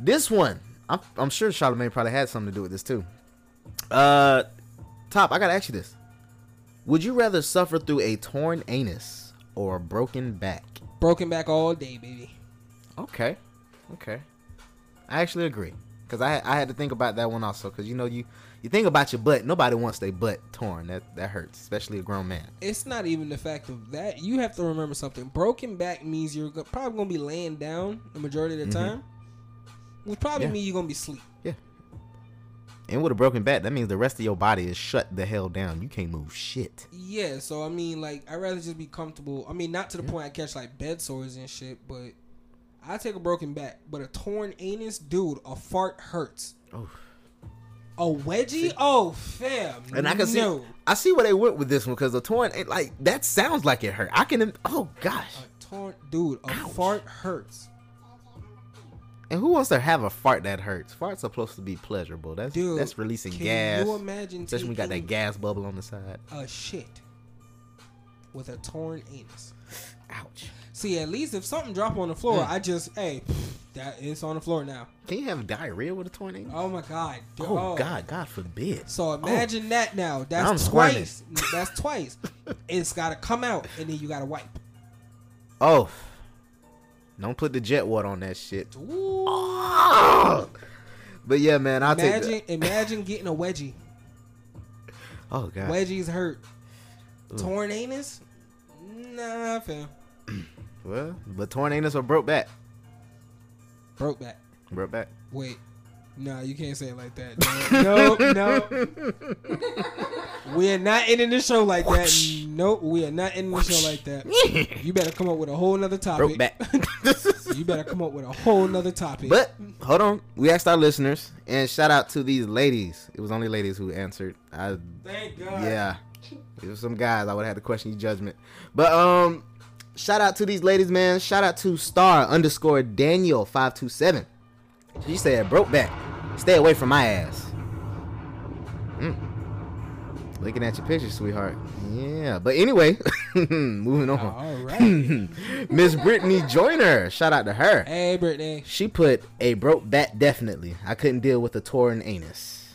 This one, I'm I'm sure Charlamagne probably had something to do with this too. Uh, top, I gotta ask you this: Would you rather suffer through a torn anus or a broken back? Broken back all day, baby. Okay, okay. I actually agree because I I had to think about that one also because you know you you think about your butt. Nobody wants their butt torn. That that hurts, especially a grown man. It's not even the fact of that. You have to remember something. Broken back means you're probably gonna be laying down the majority of the Mhm. time, which probably Yeah. means you're gonna be asleep. Yeah. And with a broken back, that means the rest of your body is shut the hell down. You can't move shit. Yeah, so I mean, like, I'd rather just be comfortable. I mean, not to the point I catch like bed sores and shit, but I take a broken back. But a torn anus, dude, a fart hurts. Oh. A wedgie? Oh, fam. And I can see, no. I see where they went with this one because the torn, like that sounds like it hurt. I can, oh gosh. A torn, dude, a fart hurts. And who wants to have a fart that hurts? Farts are supposed to be pleasurable. That's Dude, that's releasing can gas. you imagine especially when we got that gas bubble on the side. A shit with a torn anus. Ouch. See, at least if something drop on the floor, Mm. I just, hey, that it's on the floor now. Can you have diarrhea with a torn anus? Oh my god. dude, Oh, God, God forbid. So imagine that now. That's I'm squirming. twice. That's twice. it's got to come out, and then you got to wipe. Oh, don't put the jet water on that shit. Oh. But yeah, man, I'll take imagine, imagine getting a wedgie. Oh god. Wedgies hurt. Ugh. Torn anus? Nah, fam. Well, but torn anus or broke back. Broke back. Broke back. Wait. No, you can't say it like that. No, no. no. we are not ending the show like that. Nope, we are not ending the show like that. You better come up with a whole nother topic. Broke back. you better come up with a whole nother topic. But hold on, we asked our listeners, and shout out to these ladies. It was only ladies who answered. I, Thank God. Yeah, it was some guys. I would have had to question your judgment. But um, shout out to these ladies, man. Shout out to star underscore Daniel five two seven. She said, "Broke back. Stay away from my ass." Mm. Looking at your picture, sweetheart. Yeah, but anyway, moving on. All right. Miss Brittany Joyner. Shout out to her. Hey, Brittany. She put a broke back definitely. I couldn't deal with a torn anus.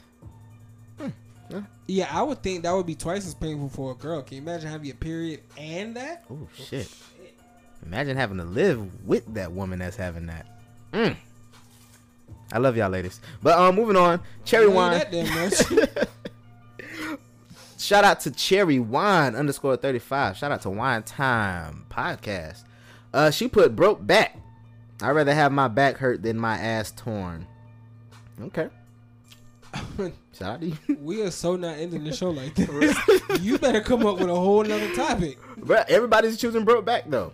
Yeah, I would think that would be twice as painful for a girl. Can you imagine having a period and that? Oh shit! Imagine having to live with that woman that's having that. Mm. I love y'all, ladies. But um, moving on. Cherry wine. that damn much. Shout out to Cherry Wine underscore thirty five. Shout out to Wine Time Podcast. Uh, she put broke back. I'd rather have my back hurt than my ass torn. Okay. Shout out to you. we are so not ending the show like this. you better come up with a whole nother topic. Bruh, everybody's choosing broke back though.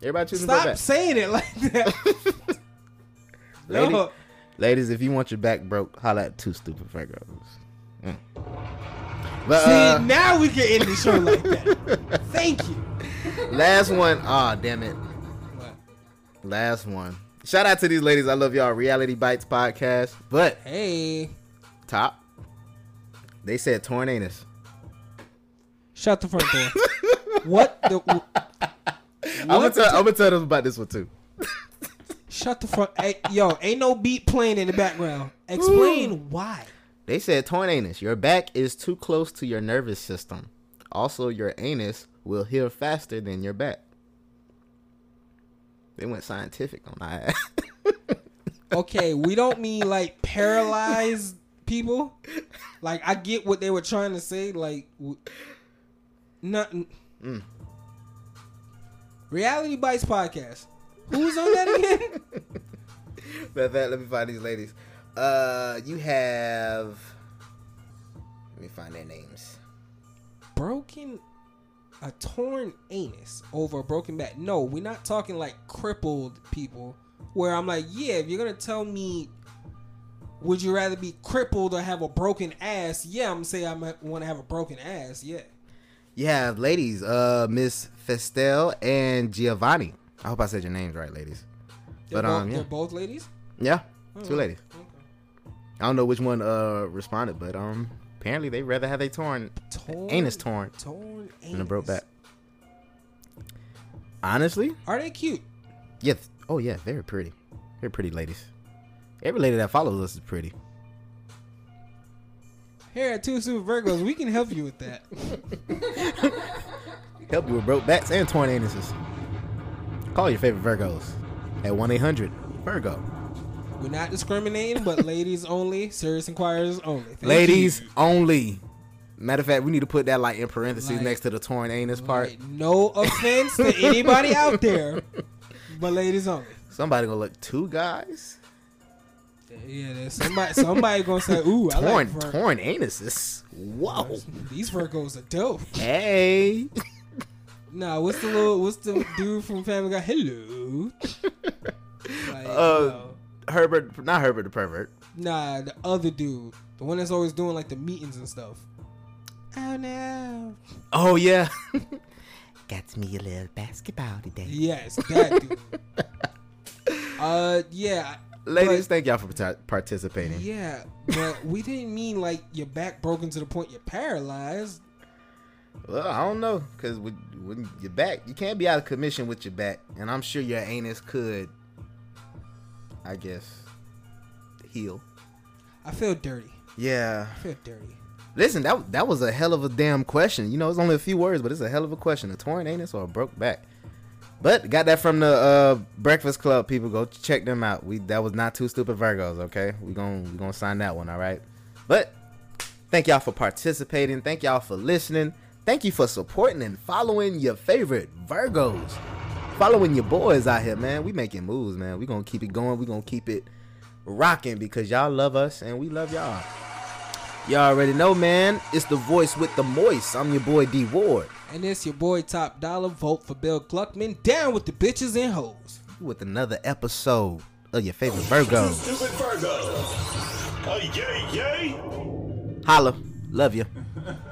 Everybody choosing Stop saying it like that. Lady- No. Ladies, if you want your back broke, holla at two stupid Virgos. Mm. But See, uh, now we can end the show like that. Thank you. last one. Ah, damn it. Last one. Shout out to these ladies. I love y'all. Reality Bites podcast. But hey, top. They said torn anus. Shut the front door. what the? I'm gonna tell. I'm gonna tell them about this one too. Shut the front. Hey, yo, ain't no beat playing in the background. Explain why. They said torn anus. Your back is too close to your nervous system. Also, your anus will heal faster than your back. They went scientific on that. Okay, we don't mean like paralyzed people. Like I get what they were trying to say. Like, w- nothing. Mm. Reality Bites podcast. Who's on that again? Matter fact, let me find these ladies. Uh, you have. Let me find their names. broken a torn anus over a broken back. No, we're not talking like crippled people where I'm like, yeah, if you're gonna tell me would you rather be crippled or have a broken ass? Yeah, I'm gonna say I might want to have a broken ass. Yeah. You have ladies, uh, Miss Festel and Giovanni. I hope I said your names right, ladies. They're, But both, um, yeah, they're both ladies. yeah, Oh, two ladies. I don't know which one uh responded, but um, apparently they rather have they torn, Torn- anus torn, torn than a broke back. Honestly, Are they cute? yeah. Oh yeah, very pretty, very pretty ladies. Every lady that follows us is pretty. Here at Two Stupid Virgos, we can help you with that. Help you with broke backs and torn anuses. Call your favorite Virgos at one eight hundred Virgo. We're not discriminating, but ladies only. Serious inquirers only. Thank Ladies you. only. Matter of fact, we need to put that like in parentheses Like- next to the torn anus part. No offense to anybody out there, but ladies only. Somebody gonna look two guys. Yeah, there's somebody somebody gonna say, "Ooh, I torn, like Vir- torn anuses. Whoa. These Virgos are dope." Hey. Nah, what's the little what's the dude from Family Guy? Hello. Like, Uh, no. Herbert, not Herbert the pervert. Nah, the other dude, the one that's always doing like the meetings and stuff. Oh no. Oh yeah. Got me a little basketball today. Yes, that dude. uh, yeah. Ladies, but- thank y'all for parti- participating. Yeah, but we didn't mean like your back broken to the point you're paralyzed. Well, I don't know, cause with, when your back, you can't be out of commission with your back, and I'm sure your anus could, I guess, heal. I feel dirty. Yeah. I feel dirty. Listen, that that was a hell of a damn question. You know, it's only a few words, but it's a hell of a question. A torn anus or a broke back. But got that from the uh, Breakfast Club people. Go check them out. We that was not two stupid Virgos. Okay, we gonna we gonna sign that one. All right. But thank y'all for participating. Thank y'all for listening. Thank you for supporting and following your favorite Virgos. Following your boys out here, man. We making moves, man. We gonna keep it going. We gonna keep it rocking because y'all love us and we love y'all. Y'all already know, man. It's the voice with the moist. I'm your boy D Ward And it's your boy Top Dollar. Vote for Bill Gluckman. Down with the bitches and hoes. with another episode of your favorite Virgo. Stupid Virgos. Uh, yay, yay. Holla. Love you.